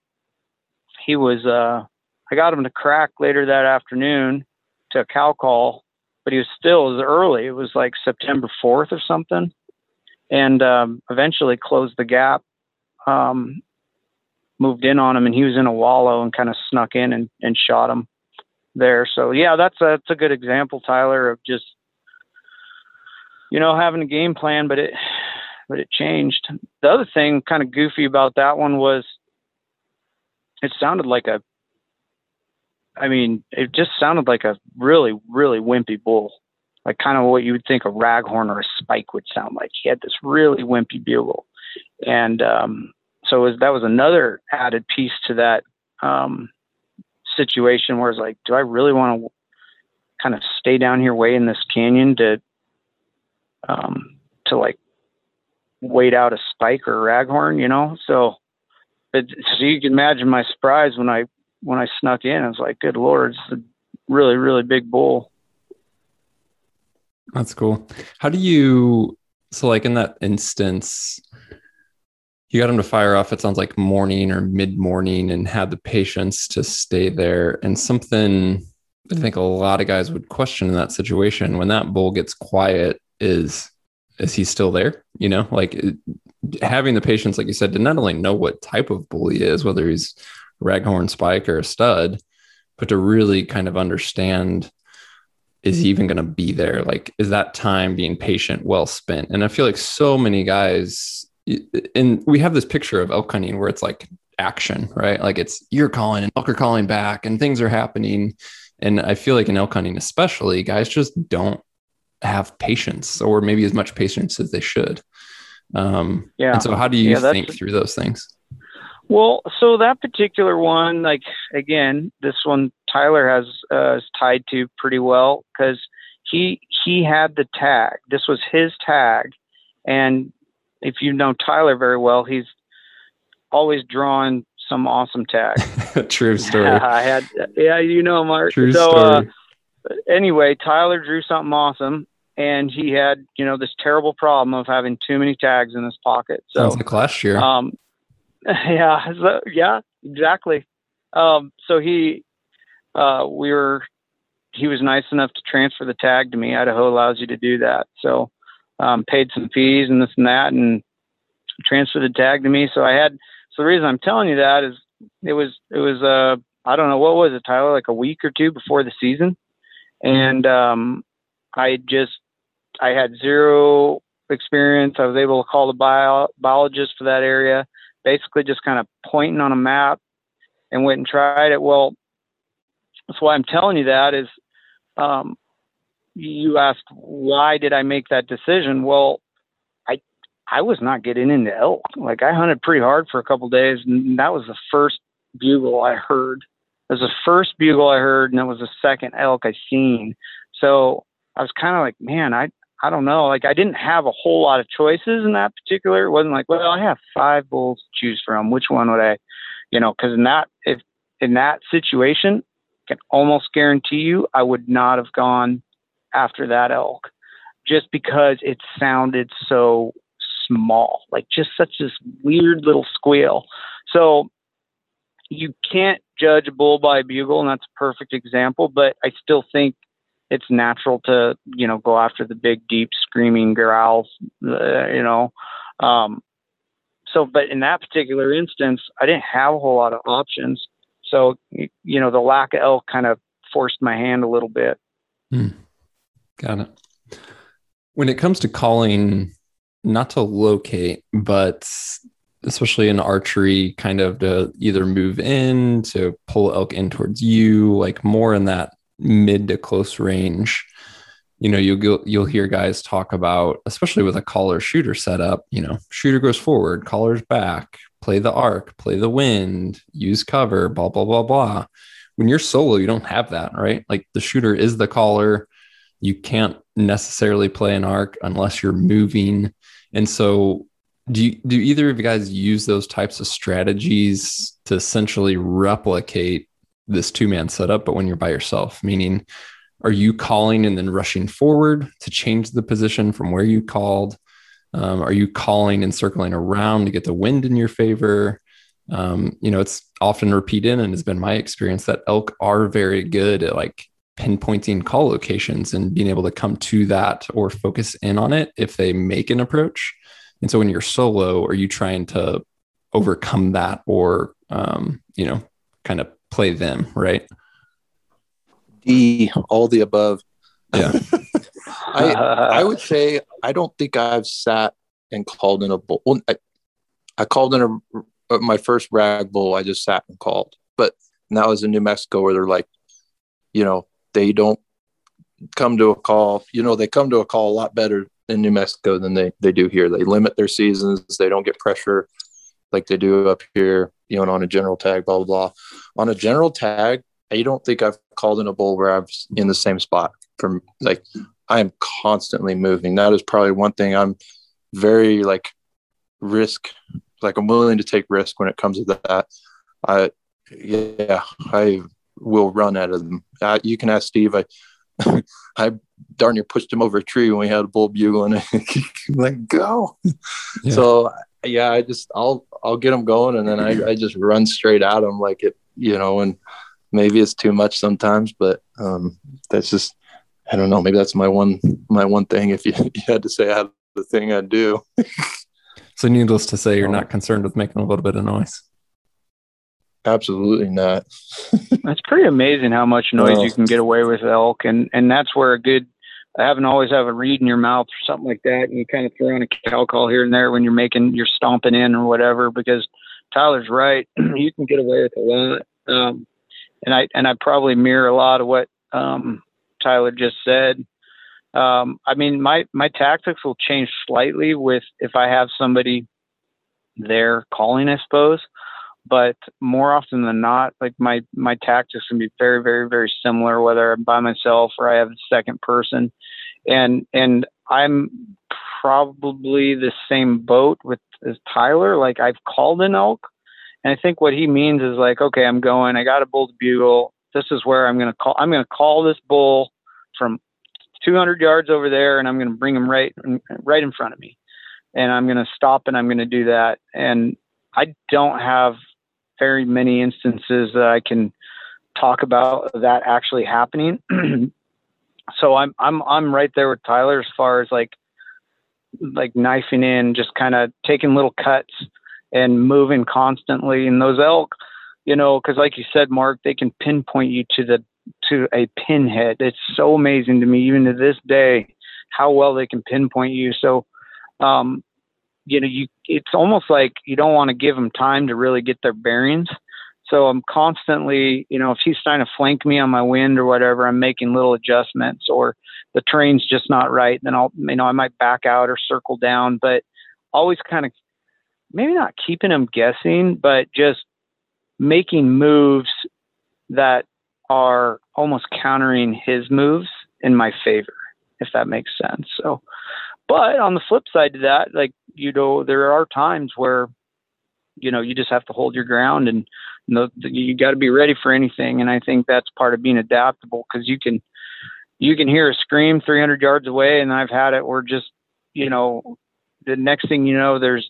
he was. Uh, I got him to crack later that afternoon to a cow call, but he was still was early. It was like September 4th or something, and um, eventually closed the gap. Um, moved in on him, and he was in a wallow and kind of snuck in and, and shot him there. So yeah, that's a, that's a good example, Tyler, of just you know having a game plan, but it but it changed. The other thing, kind of goofy about that one was it sounded like a. I mean, it just sounded like a really, really wimpy bull, like kind of what you would think a raghorn or a spike would sound like. He had this really wimpy bugle, and um, so was, that was another added piece to that um, situation where it's like, do I really want to kind of stay down here way in this canyon to um, to like wait out a spike or a raghorn, you know? So, it, so you can imagine my surprise when I when I snuck in. I was like, good lord, it's a really really big bull. That's cool. How do you so like in that instance? You got him to fire off it sounds like morning or mid morning and had the patience to stay there. And something i think a lot of guys would question in that situation when that bull gets quiet is is he still there? You know like having the patience like you said to not only know what type of bull he is whether he's raghorn spike or a stud but to really kind of understand is he even going to be there? Like is that time being patient well spent? And i feel like so many guys and we have this picture of elk hunting where it's like action, right? Like it's you're calling and elk are calling back and things are happening. And I feel like in elk hunting, especially, guys just don't have patience or maybe as much patience as they should. Um, yeah. And so, how do you yeah, think through those things? Well, so that particular one, like again, this one Tyler has uh, is tied to pretty well because he he had the tag. This was his tag, and if you know Tyler very well, he's always drawn some awesome tag. True story. I had, yeah, you know, Mark. True so, story. Uh, anyway, Tyler drew something awesome, and he had, you know, this terrible problem of having too many tags in his pocket. So, Sounds like last year. Um, yeah, so, yeah, exactly. Um, so he, uh, we were, he was nice enough to transfer the tag to me. Idaho allows you to do that. So, um, paid some fees and this and that, and transferred the tag to me. So I had. So the reason I'm telling you that is it was it was uh I don't know what was it Tyler like a week or two before the season, and um, I just I had zero experience. I was able to call the bio, biologist for that area, basically just kind of pointing on a map, and went and tried it. Well, that's why I'm telling you that is um, you asked why did I make that decision? Well, I I was not getting into elk. Like I hunted pretty hard for a couple days, and that was the first bugle I heard. It was the first bugle I heard, and that was the second elk I seen. So I was kind of like, man, I I don't know. Like I didn't have a whole lot of choices in that particular. It wasn't like, well, I have five bulls to choose from. Which one would I, you know? Because in that if in that situation, I can almost guarantee you, I would not have gone after that elk just because it sounded so small, like just such this weird little squeal. So you can't judge a bull by a bugle, and that's a perfect example, but I still think it's natural to, you know, go after the big, deep, screaming growls, uh, you know. Um, so, but in that particular instance, I didn't have a whole lot of options. So, you know, the lack of elk kind of forced my hand a little bit. Hmm. Got it. When it comes to calling, not to locate, but especially in archery, kind of to either move in, to pull elk in towards you, like more in that mid to close range. You know, you'll you'll hear guys talk about, especially with a caller shooter setup. You know, shooter goes forward, caller's back, play the arc, play the wind, use cover, blah blah blah blah. When you're solo, you don't have that, right? Like the shooter is the caller you can't necessarily play an arc unless you're moving. And so do you, do either of you guys use those types of strategies to essentially replicate this two man setup, but when you're by yourself? Meaning, are you calling and then rushing forward to change the position from where you called? Um, are you calling and circling around to get the wind in your favor? Um, you know, it's often repeated and has been my experience that elk are very good at like pinpointing call locations and being able to come to that or focus in on it if they make an approach. And so when you're solo, are you trying to overcome that or, um, you know, kind of play them, right? D, all the above. Yeah. I, I would say I don't think I've sat and called in a bull. Well, I, I called in a, my first rag bull. I just sat and called, but that was in New Mexico where they're like, you know, they don't come to a call. You know, they come to a call a lot better in New Mexico than they, they do here. They limit their seasons. They don't get pressure like they do up here, you know, on a general tag, blah, blah, blah. On a general tag, I don't think I've called in a bull where I'm in the same spot from like I am constantly moving. That is probably one thing I'm very like risk, like I'm willing to take risk when it comes to that. I, yeah, I will run out of them. Uh, you can ask Steve. I I darn near pushed him over a tree when we had a bull bugle and like go. Yeah. So yeah, I just I'll I'll get them going and then I, I just run straight at them like it you know and maybe it's too much sometimes, but um, that's just I don't know. Maybe that's my one my one thing. If you, you had to say I had the thing I do. so needless to say, you're not concerned with making a little bit of noise. Absolutely not. that's pretty amazing how much noise you can get away with elk, and and that's where a good having always have a reed in your mouth or something like that, and you kind of throw in a cow call here and there when you're making you're stomping in or whatever, because Tyler's right. you can get away with a lot. Um, and I and I probably mirror a lot of what um, Tyler just said. Um, I mean, my my tactics will change slightly with if I have somebody there calling, I suppose. But more often than not, like my my tactics can be very, very, very similar, whether I'm by myself or I have a second person. And and I'm probably the same boat with as Tyler. Like I've called an elk, and I think what he means is like, okay, I'm going. I got a bull bugle. This is where I'm going to call. I'm going to call this bull from 200 yards over there, and I'm going to bring him right right in front of me, and I'm going to stop and I'm going to do that. And I don't have very many instances that I can talk about that actually happening. so I'm I'm I'm right there with Tyler as far as like like knifing in, just kind of taking little cuts and moving constantly. And those elk, you know, because like you said, Mark, they can pinpoint you to the to a pinhead. It's so amazing to me, even to this day, how well they can pinpoint you. So, um, you know, you it's almost like you don't want to give them time to really get their bearings. So I'm constantly, you know, if he's trying to flank me on my wind or whatever, I'm making little adjustments or the terrain's just not right. Then I'll, you know, I might back out or circle down, but always kind of maybe not keeping him guessing, but just making moves that are almost countering his moves in my favor, if that makes sense. So, but on the flip side to that, like, you know, there are times where, you know, you just have to hold your ground and you, know, you got to be ready for anything. And I think that's part of being adaptable because you can, you can hear a scream 300 yards away. And I've had it where just, you know, the next thing you know, there's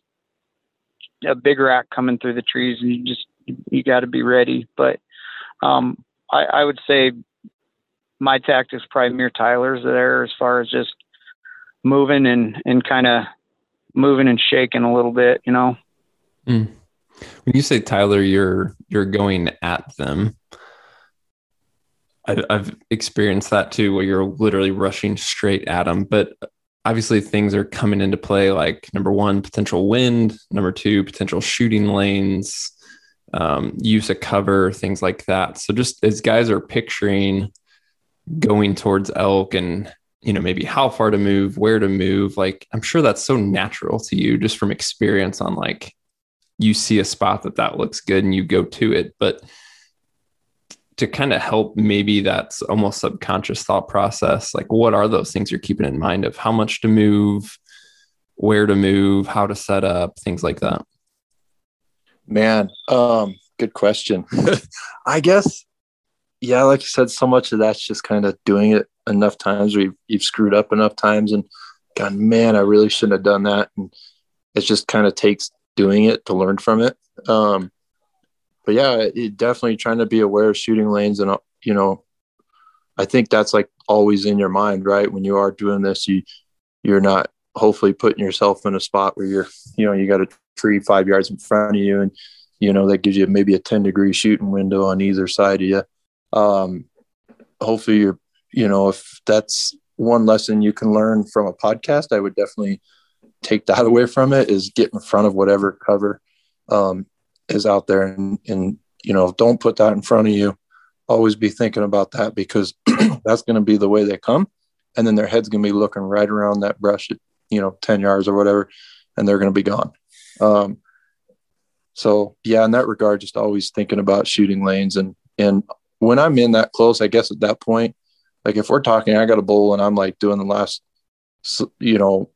a big rack coming through the trees and you just you got to be ready but um, I, I, would say my tactics probably mirror tyler's there as far as just moving and and kind of moving and shaking a little bit you know mm. when you say tyler you're you're going at them I've, I've experienced that too where you're literally rushing straight at them but obviously things are coming into play like number one potential wind number two potential shooting lanes um, use of cover things like that so just as guys are picturing going towards elk and you know maybe how far to move where to move like i'm sure that's so natural to you just from experience on like you see a spot that that looks good and you go to it but to kind of help maybe that's almost subconscious thought process like what are those things you're keeping in mind of how much to move where to move how to set up things like that? Man um good question. I guess yeah like you said so much of that's just kind of doing it enough times where you've, you've screwed up enough times and gone man i really shouldn't have done that and it just kind of takes doing it to learn from it um but yeah, it, definitely trying to be aware of shooting lanes and you know, I think that's like always in your mind, right? When you are doing this, you you're not hopefully putting yourself in a spot where you're, you know, you got a tree five yards in front of you, and you know that gives you maybe a ten degree shooting window on either side of you. Um, hopefully, you're, you know, if that's one lesson you can learn from a podcast, I would definitely take that away from it is get in front of whatever cover um, is out there and, and you know don't put that in front of you. Always be thinking about that because that's going to be the way they come. And then their head's going to be looking right around that brush at you know 10 yards or whatever and they're going to be gone. Um, so yeah in that regard just always thinking about shooting lanes. And and when i'm in that close i guess at that point like if we're talking i got a bull and i'm like doing the last you know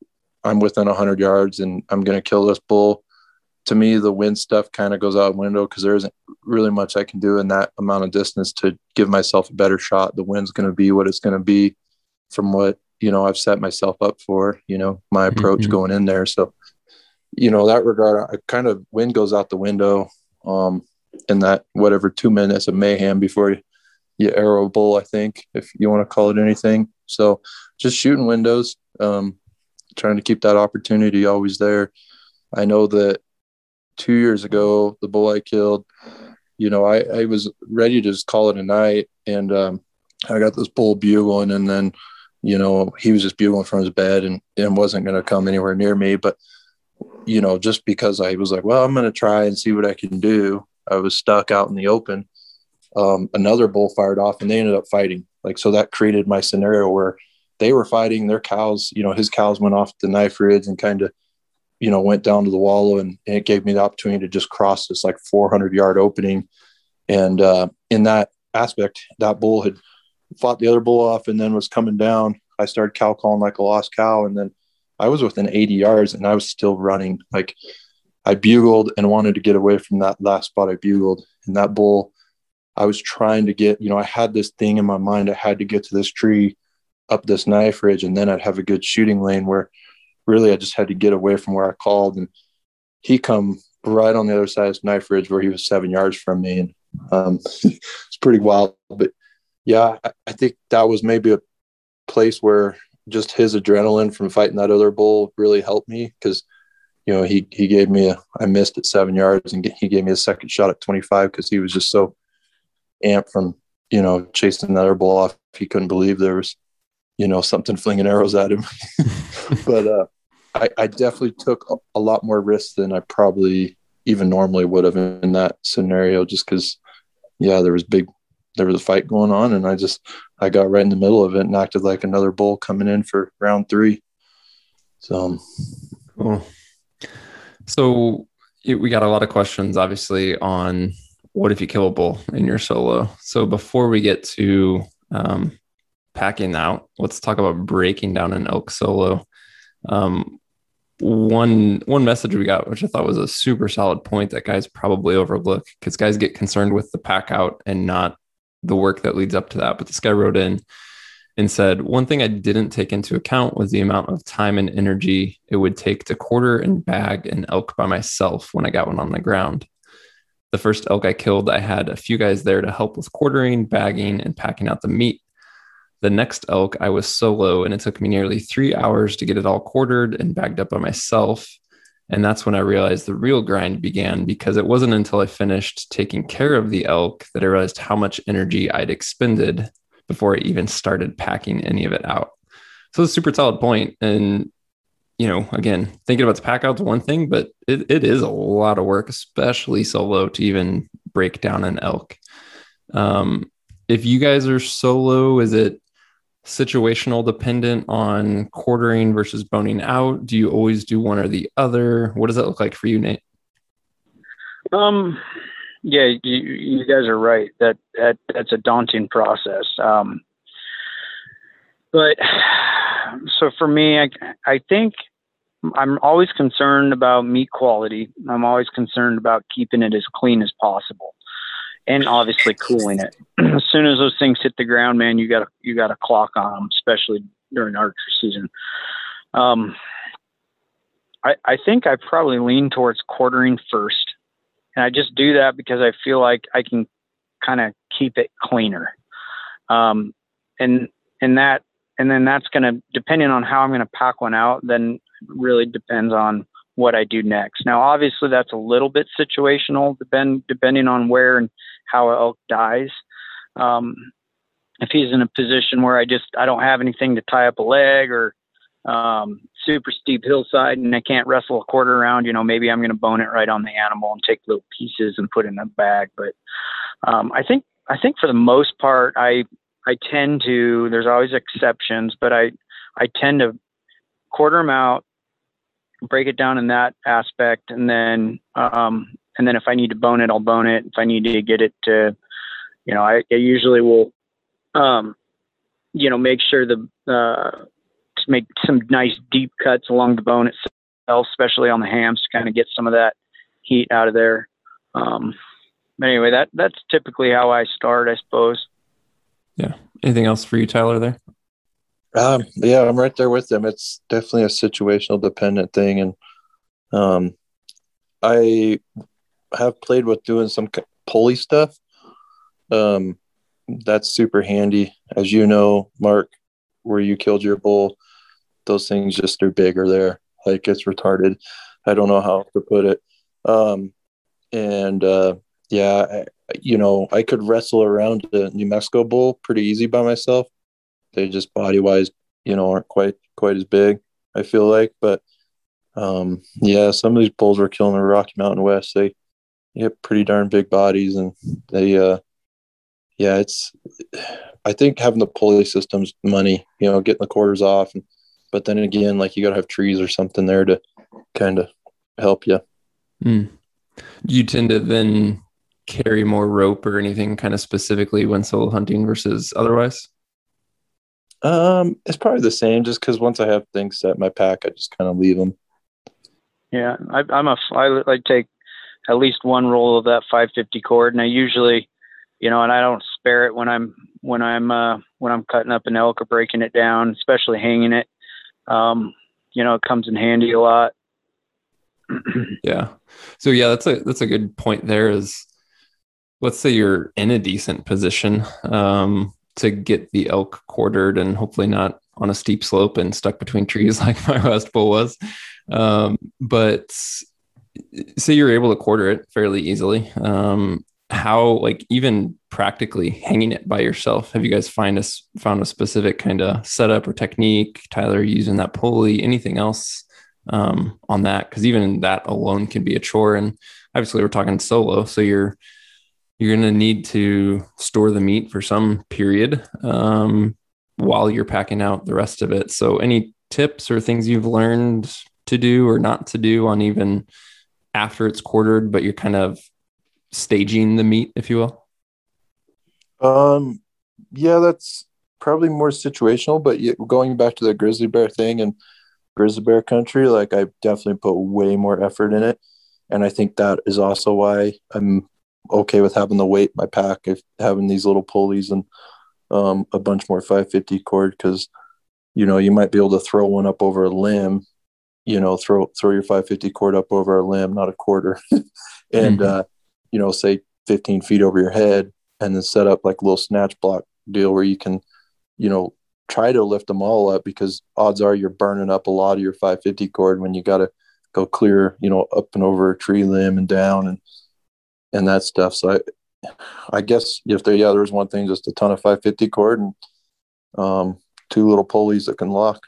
i'm within 100 yards and i'm going to kill this bull to me, the wind stuff kind of goes out the window because there isn't really much I can do in that amount of distance to give myself a better shot. The wind's going to be what it's going to be from what, you know, I've set myself up for, you know, my mm-hmm. approach mm-hmm. going in there. So, you know, that regard, I kind of wind goes out the window um, in that whatever two minutes of mayhem before you, you arrow bull, I think, if you want to call it anything. So just shooting windows, um, trying to keep that opportunity always there. I know that two years ago, the bull I killed, you know, I, I was ready to just call it a night. And um, I got this bull bugling, and then, you know, he was just bugling from his bed and, and wasn't going to come anywhere near me. But you know, just because I was like, well, I'm going to try and see what I can do. I was stuck out in the open. Um, another bull fired off and they ended up fighting. Like, so that created my scenario where they were fighting their cows, you know, his cows went off the knife ridge and kind of, you know, went down to the wallow and, and, it gave me the opportunity to just cross this like 400 yard opening. And uh, in that aspect, that bull had fought the other bull off and then was coming down. I started cow calling like a lost cow. And then I was within 80 yards and I was still running. Like I bugled and wanted to get away from that last spot I bugled. And that bull, I was trying to get, you know, I had this thing in my mind. I had to get to this tree up this knife ridge and then I'd have a good shooting lane where really I just had to get away from where I called. And he come right on the other side of this knife ridge where he was seven yards from me. And um, it's pretty wild. But yeah, I, I think that was maybe a place where just his adrenaline from fighting that other bull really helped me because you know he he gave me a I missed at seven yards and he gave me a second shot at 25 because he was just so amped from you know chasing that bull off he couldn't believe there was you know something flinging arrows at him but uh I, I definitely took a, a lot more risks than I probably even normally would have in that scenario just because yeah there was big there was a fight going on and I just I got right in the middle of it and acted like another bull coming in for round three. So um, cool. So we got a lot of questions obviously on what if you kill a bull in your solo. So before we get to um, packing out, let's talk about breaking down an elk solo. Um, one one message we got, which I thought was a super solid point that guys probably overlook because guys get concerned with the pack out and not the work that leads up to that. But this guy wrote in and said, One thing I didn't take into account was the amount of time and energy it would take to quarter and bag an elk by myself when I got one on the ground. The first elk I killed, I had a few guys there to help with quartering, bagging, and packing out the meat. The next elk, I was solo, and it took me nearly three hours to get it all quartered and bagged up by myself. And that's when I realized the real grind began because it wasn't until I finished taking care of the elk that I realized how much energy I'd expended before I even started packing any of it out. So it's a super solid point. And, you know, again, thinking about the pack out's one thing, but it, it is a lot of work, especially solo to even break down an elk. Um, if you guys are solo, is it situational dependent on quartering versus boning out? Do you always do one or the other? What does that look like for you, Nate? Um, yeah, you, you guys are right. That, that that's a daunting process. Um, but so for me, I, I think I'm always concerned about meat quality. I'm always concerned about keeping it as clean as possible and obviously cooling it. as soon as those things hit the ground, man, you got you got to clock on them, especially during archery season. Um, I I think I probably lean towards quartering first, and I just do that because I feel like I can kind of keep it cleaner. Um, and and that and then that's going to depending on how I'm going to pack one out. Then really depends on what I do next. Now, obviously, that's a little bit situational, depend, depending on where and how elk dies. Um, if he's in a position where I just I don't have anything to tie up a leg or um, super steep hillside and I can't wrestle a quarter around, you know, maybe I'm going to bone it right on the animal and take little pieces and put in a bag. But um, I think I think for the most part, I I tend to. There's always exceptions, but I I tend to quarter them out, break it down in that aspect, and then um, and then if I need to bone it, I'll bone it. If I need to get it to, you know, I, I usually will, um, you know, make sure the uh, make some nice deep cuts along the bone itself, especially on the hams, to kind of get some of that heat out of there. Um, but anyway, that that's typically how I start, I suppose. Yeah. Anything else for you, Tyler? There. Um, yeah, I'm right there with them. It's definitely a situational dependent thing, and um, I have played with doing some pulley stuff. Um, that's super handy, as you know, Mark, where you killed your bull. Those things just are bigger there, like it's retarded. I don't know how to put it. Um, and uh, yeah, I, you know, I could wrestle around a New Mexico bull pretty easy by myself they just body wise, you know, aren't quite quite as big. I feel like, but um, yeah, some of these bulls we're killing the Rocky Mountain West, they, they have pretty darn big bodies and they, uh, yeah, it's, I think having the pulley system's money, you know, getting the quarters off. And, but then again, like you got to have trees or something there to kind of help you. Mm. You tend to then carry more rope or anything kind of specifically when solo hunting versus otherwise? Um, it's probably the same just because once I have things set in my pack, I just kind of leave them. Yeah, I, I'm a I, I take at least one roll of that 550 cord, and I usually, you know, and I don't spare it when I'm when I'm uh, when I'm cutting up an elk or breaking it down, especially hanging it. Um, you know, it comes in handy a lot. yeah. So yeah, that's a that's a good point. There is, let's say you're in a decent position um, to get the elk quartered, and hopefully not on a steep slope and stuck between trees like my West Bull was. Um, but say you're able to quarter it fairly easily. Um, how like even practically hanging it by yourself have you guys find us found a specific kind of setup or technique tyler using that pulley anything else um, on that because even that alone can be a chore and obviously we're talking solo so you're you're going to need to store the meat for some period um, while you're packing out the rest of it so any tips or things you've learned to do or not to do on even after it's quartered but you're kind of staging the meat if you will um yeah that's probably more situational but going back to the grizzly bear thing and grizzly bear country, like I definitely put way more effort in it. And I think that is also why I'm okay with having the weight my pack, if having these little pulleys and um, a bunch more 550 cord, because you know you might be able to throw one up over a limb, you know, throw throw your 550 cord up over a limb, not a quarter, and mm-hmm. uh, you know, say 15 feet over your head, and then set up like a little snatch block deal where you can, you know, try to lift them all up because odds are you're burning up a lot of your 550 cord when you got to go clear, you know, up and over a tree limb and down and and that stuff. So I, I guess if there, yeah, there was one thing, just a ton of 550 cord and um, two little pulleys that can lock.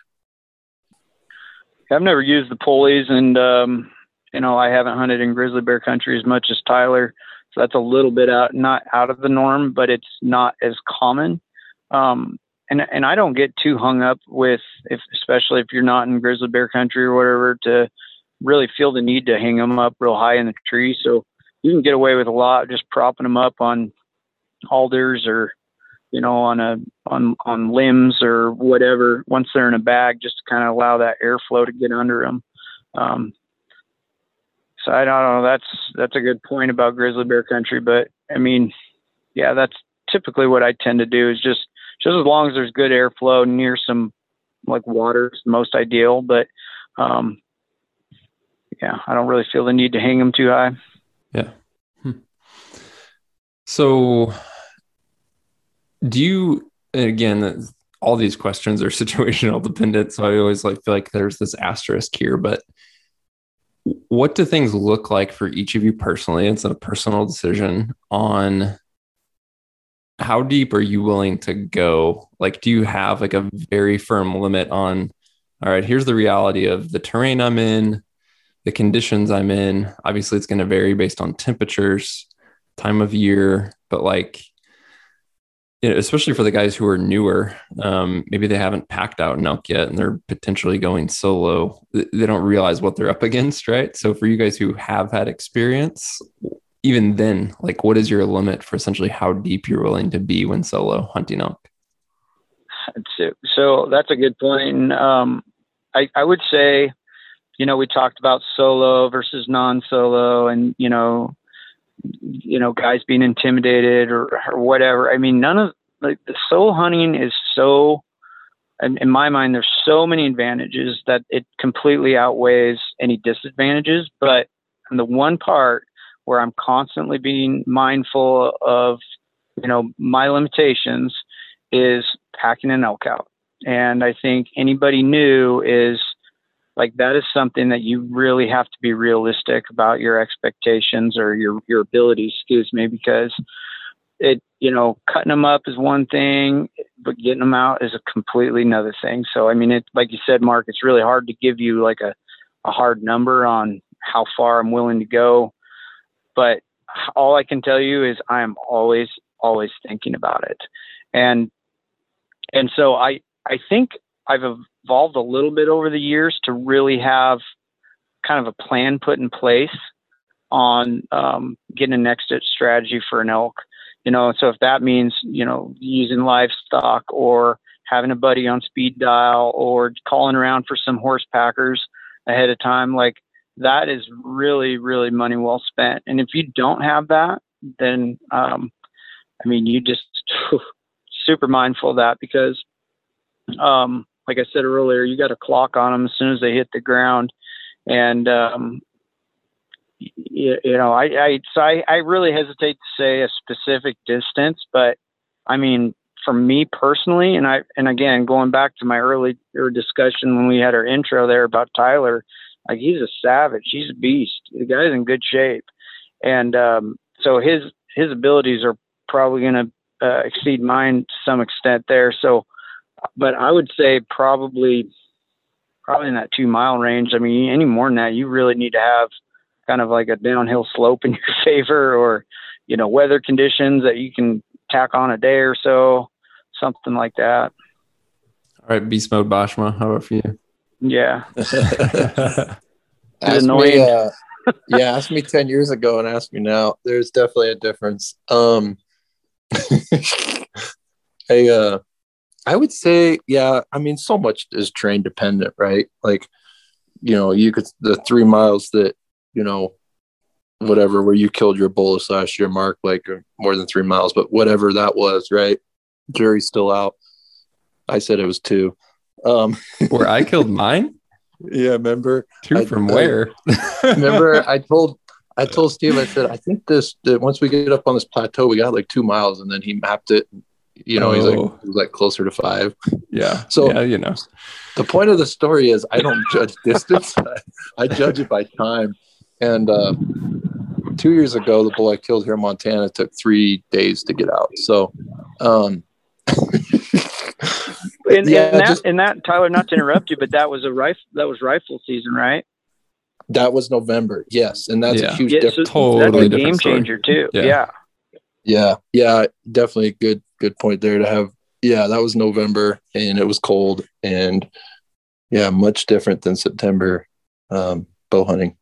I've never used the pulleys, and um, you know, I haven't hunted in grizzly bear country as much as Tyler, so that's a little bit out, not out of the norm, but it's not as common. Um, and and I don't get too hung up with if especially if you're not in grizzly bear country or whatever to really feel the need to hang them up real high in the tree. So you can get away with a lot just propping them up on alders or you know on a on on limbs or whatever once they're in a bag just to kind of allow that airflow to get under them. Um, so I don't know. That's that's a good point about grizzly bear country, but I mean, yeah, that's typically what I tend to do is just just as long as there's good airflow near some like water is most ideal. But um, yeah, I don't really feel the need to hang them too high. Yeah. Hmm. So, do you again? All these questions are situational dependent, so I always like feel like there's this asterisk here. But what do things look like for each of you personally? It's a personal decision on how deep are you willing to go? Like, do you have like a very firm limit on, all right, here's the reality of the terrain I'm in, the conditions I'm in. Obviously, it's going to vary based on temperatures, time of year, but like, you know, especially for the guys who are newer, um, maybe they haven't packed out an elk yet and they're potentially going solo. They don't realize what they're up against, right? So, for you guys who have had experience, even then, like what is your limit for essentially how deep you're willing to be when solo hunting elk? So that's a good point. Um, I, I would say, you know, we talked about solo versus non-solo, and you know, you know, guys being intimidated or, or whatever. I mean, none of like the solo hunting is so. In, in my mind, there's so many advantages that it completely outweighs any disadvantages. But the one part where I'm constantly being mindful of, you know, my limitations is packing an elk out. And I think anybody new is like that is something that you really have to be realistic about your expectations or your your abilities, excuse me, because it you know cutting them up is one thing, but getting them out is a completely another thing. So I mean, it like you said, Mark, it's really hard to give you like a a hard number on how far I'm willing to go, but all I can tell you is I am always always thinking about it, and and so I I think I've evolved a little bit over the years to really have kind of a plan put in place on um, getting an exit strategy for an elk. You know, so if that means you know using livestock or having a buddy on speed dial or calling around for some horse packers ahead of time, like that is really really money well spent. And if you don't have that, then um, I mean you just super mindful of that because um, like I said earlier, you got a clock on them as soon as they hit the ground. And, um, you, you know, I, I, so I, I really hesitate to say a specific distance, but I mean, for me personally, and I, and again, going back to my earlier discussion when we had our intro there about Tyler, like he's a savage, he's a beast. The guy's in good shape. And, um, so his, his abilities are probably going to uh, exceed mine to some extent there. So, but I would say probably probably in that two mile range. I mean, any more than that, you really need to have kind of like a downhill slope in your favor, or you know, weather conditions that you can tack on a day or so, something like that. All right, beast mode Boschma. How about for you? Yeah. ask me, uh, yeah, ask me ten years ago and ask me now. There's definitely a difference. Um, hey, uh, I would say, yeah. I mean, so much is train dependent, right? Like, you know, you could the three miles that you know, whatever, where you killed your bullets last year, Mark, like uh, more than three miles, but whatever that was, right? Jury's still out. I said it was two. Um, where I killed mine. Yeah, remember two I, from where? I, remember, I told I told Steve, I said, I think this that once we get up on this plateau, we got like two miles, and then he mapped it you know, oh. he's like oh. he's like closer to five. Yeah. So yeah, you know, the point of the story is I don't judge distance. I judge it by time. And uh, two years ago, the bull I killed here in Montana took three days to get out. So, um, in, yeah, in that, just, in that, Tyler, not to interrupt you, but that was a rifle. That was rifle season, right? That was November. Yes, and that's yeah. a huge yeah, difference. So totally that's a game changer too. Yeah. yeah. Yeah. Yeah. Definitely a good good point there to have. Yeah, that was November and it was cold and yeah, much different than September um, bow hunting.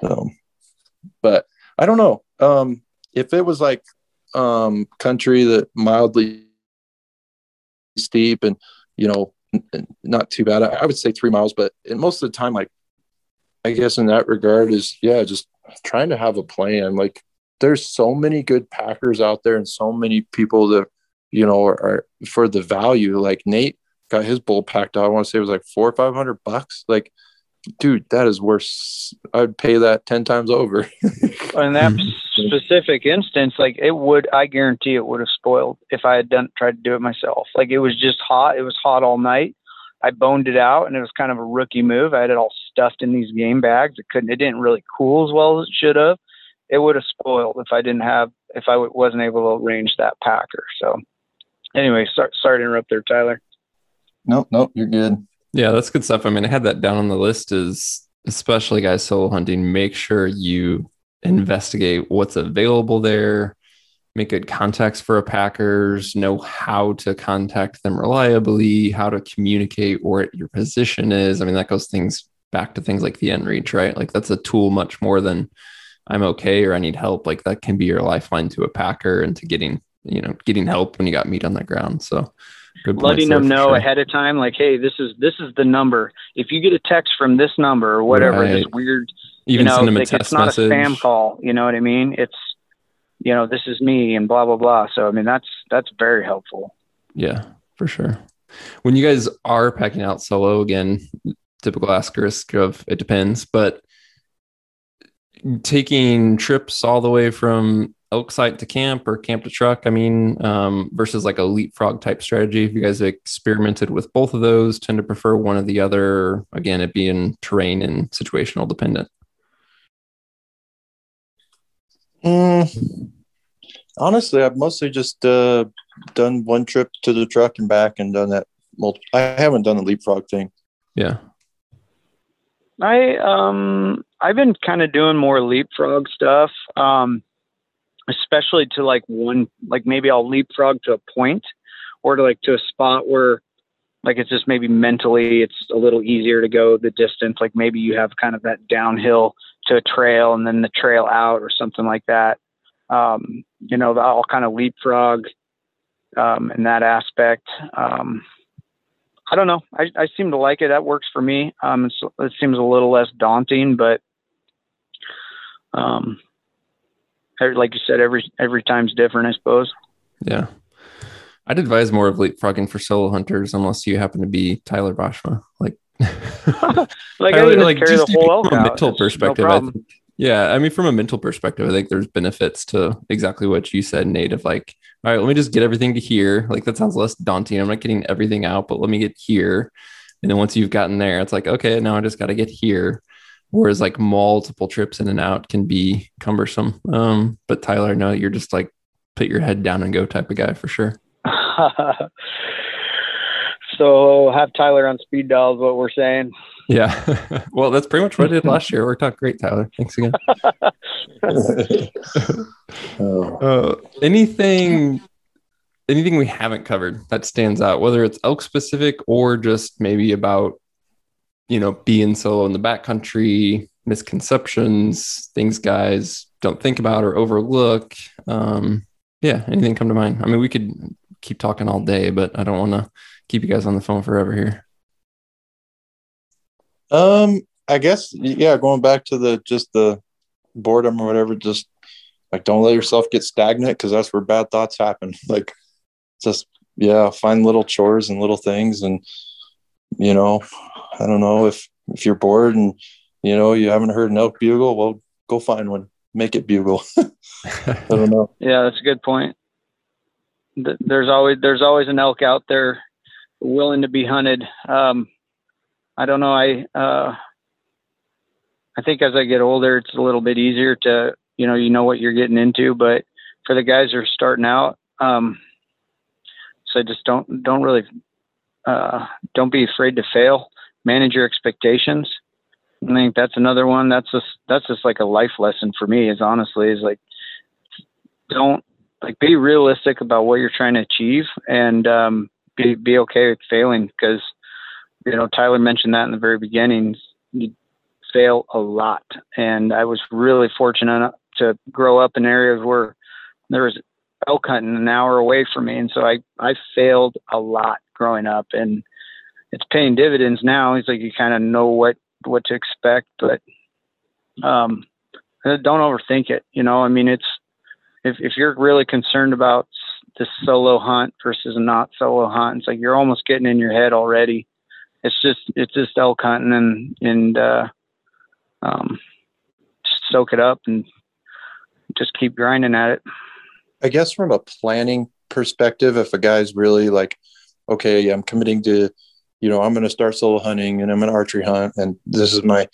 So, but I don't know um, if it was like um, country that mildly steep and you know not too bad. I, I would say three miles, but most of the time, like I guess in that regard is yeah, just trying to have a plan. Like there's so many good packers out there and so many people that you know are, are for the value. Like nate got his bull packed out i want to say it was like four or five hundred bucks. Like dude that is worth i'd pay that 10 times over. In that specific instance like it would i guarantee it would have spoiled if i had done tried to do it myself. Like it was just hot. It was hot all night. I boned it out and it was kind of a rookie move. I had it all stuffed in these game bags. It couldn't it didn't really cool as well as it should have it would have spoiled if I didn't have if I w- wasn't able to arrange that packer. So anyway, sorry, sorry to interrupt there, Tyler. Nope, nope, you're good. Yeah, that's good stuff. I mean, I had that down on the list is especially guys solo hunting, make sure you investigate what's available there, make good contacts for a packers, know how to contact them reliably, how to communicate where your position is. I mean, that goes things back to things like the inReach, right? Like that's a tool much more than I'm okay or I need help, like that can be your lifeline to a packer and to getting, you know, getting help when you got meat on the ground. So good letting them know sure. ahead of time, like, hey, this is this is the number. If you get a text from this number or whatever, right. this weird even you know, send them a like, it's not message. a spam call. You know what I mean? It's you know, this is me and blah blah blah. So I mean that's that's very helpful. Yeah, for sure. When you guys are packing out solo again, typical asterisk of it depends, but taking trips all the way from elk site to camp or camp to truck i mean um, versus like a leapfrog type strategy. If you guys have experimented with both of those tend to prefer one or the other. Again it being terrain and situational dependent. Mm, honestly i've mostly just uh, done one trip to the truck and back and done that multiple i haven't done the leapfrog thing. Yeah I um I've been kind of doing more leapfrog stuff, um, especially to like one like maybe I'll leapfrog to a point or to like to a spot where like it's just maybe mentally it's a little easier to go the distance. Like maybe you have kind of that downhill to a trail and then the trail out or something like that. Um, you know, I'll kind of leapfrog um, in that aspect. Um, I don't know. I, I seem to like it. That works for me. Um, it seems a little less daunting, but um, like you said, every every time's different, I suppose. Yeah. I'd advise more of leapfrogging for solo hunters, unless you happen to be Tyler Boschma. Like, like Tyler, I just like carry just the whole from a mental perspective. No I think, yeah, I mean, from a mental perspective, I think there's benefits to exactly what you said, Nate. Of like, all right, let me just get everything to here. Like that sounds less daunting. I'm not getting everything out, but let me get here. And then once you've gotten there, it's like, okay, now I just got to get here. Whereas like multiple trips in and out can be cumbersome. Um, but Tyler, no, you're just like put your head down and go type of guy for sure. so have Tyler on speed dial is what we're saying. Yeah. well, that's pretty much what I did last year. Worked out great, Tyler. Thanks again. oh. uh, anything anything we haven't covered that stands out, whether it's elk specific or just maybe about, you know, being solo in the backcountry, misconceptions, things guys don't think about or overlook. Um, yeah, anything come to mind? I mean, we could keep talking all day, but I don't want to keep you guys on the phone forever here. Um, I guess yeah, going back to the just the boredom or whatever, just like don't let yourself get stagnant because that's where bad thoughts happen. Like just yeah, find little chores and little things and you know, I don't know if if you're bored and you know you haven't heard an elk bugle, well go find one. Make it bugle. I don't know. Yeah, that's a good point. There's always there's always an elk out there willing to be hunted. Um, I don't know. I uh, I think as I get older, it's a little bit easier to you know you know what you're getting into. But for the guys who are starting out, um, so just don't don't really uh, don't be afraid to fail. Manage your expectations. I think that's another one. That's just that's just like a life lesson for me. Is honestly is like don't like be realistic about what you're trying to achieve and um, be be okay with failing because you know, Tyler mentioned that in the very beginning. You fail a lot, and I was really fortunate to grow up in areas where there was elk hunting an hour away from me, and so I I failed a lot growing up, and it's paying dividends now. It's like you kind of know what what to expect, but um, don't overthink it. You know, I mean, it's if if you're really concerned about the solo hunt versus a not solo hunt, it's like you're almost getting in your head already it's just it's just elk hunting and and uh, um, soak it up and just keep grinding at it. I guess from a planning perspective, if a guy's really like, okay, I'm committing to, you know, I'm going to start solo hunting and I'm an archery hunt and this is my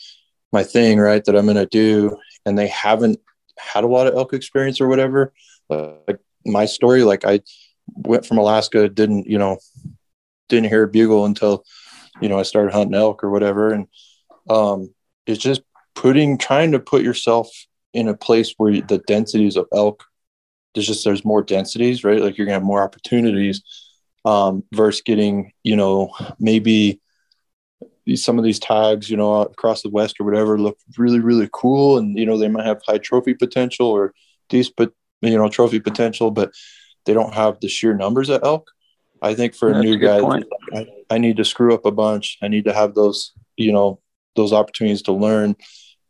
my thing, right? That I'm going to do, and they haven't had a lot of elk experience or whatever. Like my story, like I went from Alaska, didn't you know, didn't hear a bugle until you know, I started hunting elk or whatever. And um, it's just putting, trying to put yourself in a place where the densities of elk, there's just, there's more densities, right? Like you're gonna have more opportunities um, versus getting, you know, maybe some of these tags, you know, across the West or whatever look really, really cool. And, you know, they might have high trophy potential or these, but, you know, trophy potential, but they don't have the sheer numbers of elk. I think for That's a new a guy, I, I need to screw up a bunch. I need to have those, you know, those opportunities to learn.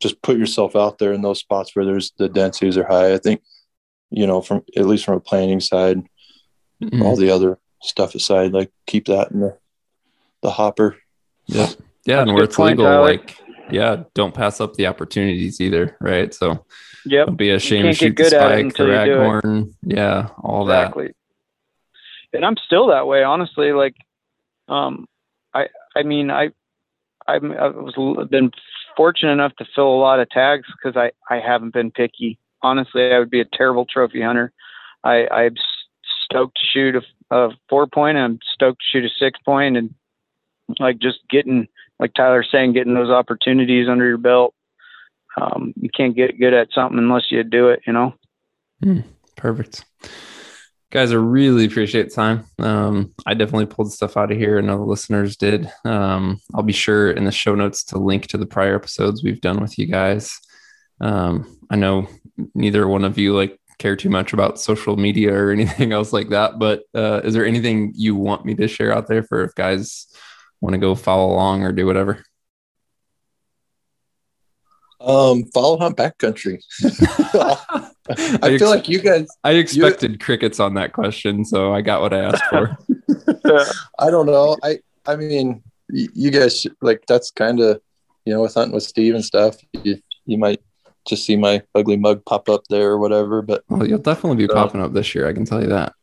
Just put yourself out there in those spots where there's the densities are high. I think, you know, from at least from a planning side, mm-hmm. all the other stuff aside, like keep that in the the hopper. Yeah, yeah, That's and where it's point, legal, Tyler. like yeah, don't pass up the opportunities either, right? So, yeah, don't be ashamed to shoot the spike, the raghorn, yeah, all exactly. that and I'm still that way, honestly. Like, um, I, I mean, I, I'm, I was been fortunate enough to fill a lot of tags because I, I haven't been picky. Honestly, I would be a terrible trophy hunter. I, I'm stoked to shoot a, a four point. I'm stoked to shoot a six point, and like just getting like Tyler's saying, getting those opportunities under your belt. Um, you can't get good at something unless you do it, you know? Mm, perfect. Guys, I really appreciate the time. Um, I definitely pulled stuff out of here, and the listeners did. Um, I'll be sure in the show notes to link to the prior episodes we've done with you guys. Um, I know neither one of you like care too much about social media or anything else like that, but uh, is there anything you want me to share out there for if guys want to go follow along or do whatever? Um, follow hunt backcountry. I, feel like you guys. I expected you, crickets on that question, so I got what I asked for. I don't know. I I mean, you guys like that's kind of you know with hunting with Steve and stuff. You you might just see my ugly mug pop up there or whatever. But well, you'll definitely be so, popping up this year. I can tell you that.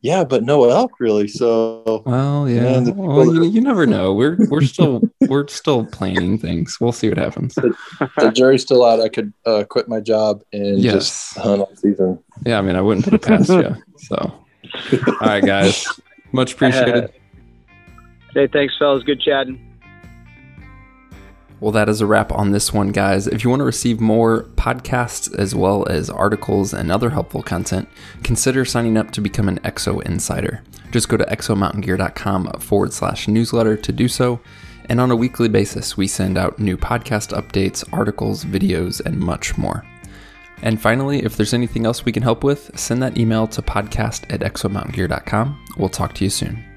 Yeah, but no elk really. So well, yeah. Man, well, you, you, never know. We're we're still we're still planning things. We'll see what happens. The, the jury's still out. I could uh, quit my job and yes. just hunt all season. Yeah, I mean, I wouldn't put it past you. So, all right, guys, much appreciated. Hey, thanks, fellas. Good chatting. Well, that is a wrap on this one, guys. If you want to receive more podcasts as well as articles and other helpful content, consider signing up to become an EXO Insider. Just go to exomountaingear.com forward slash newsletter to do so. And on a weekly basis, we send out new podcast updates, articles, videos, and much more. And finally, if there's anything else we can help with, send that email to podcast at exomountaingear.com. We'll talk to you soon.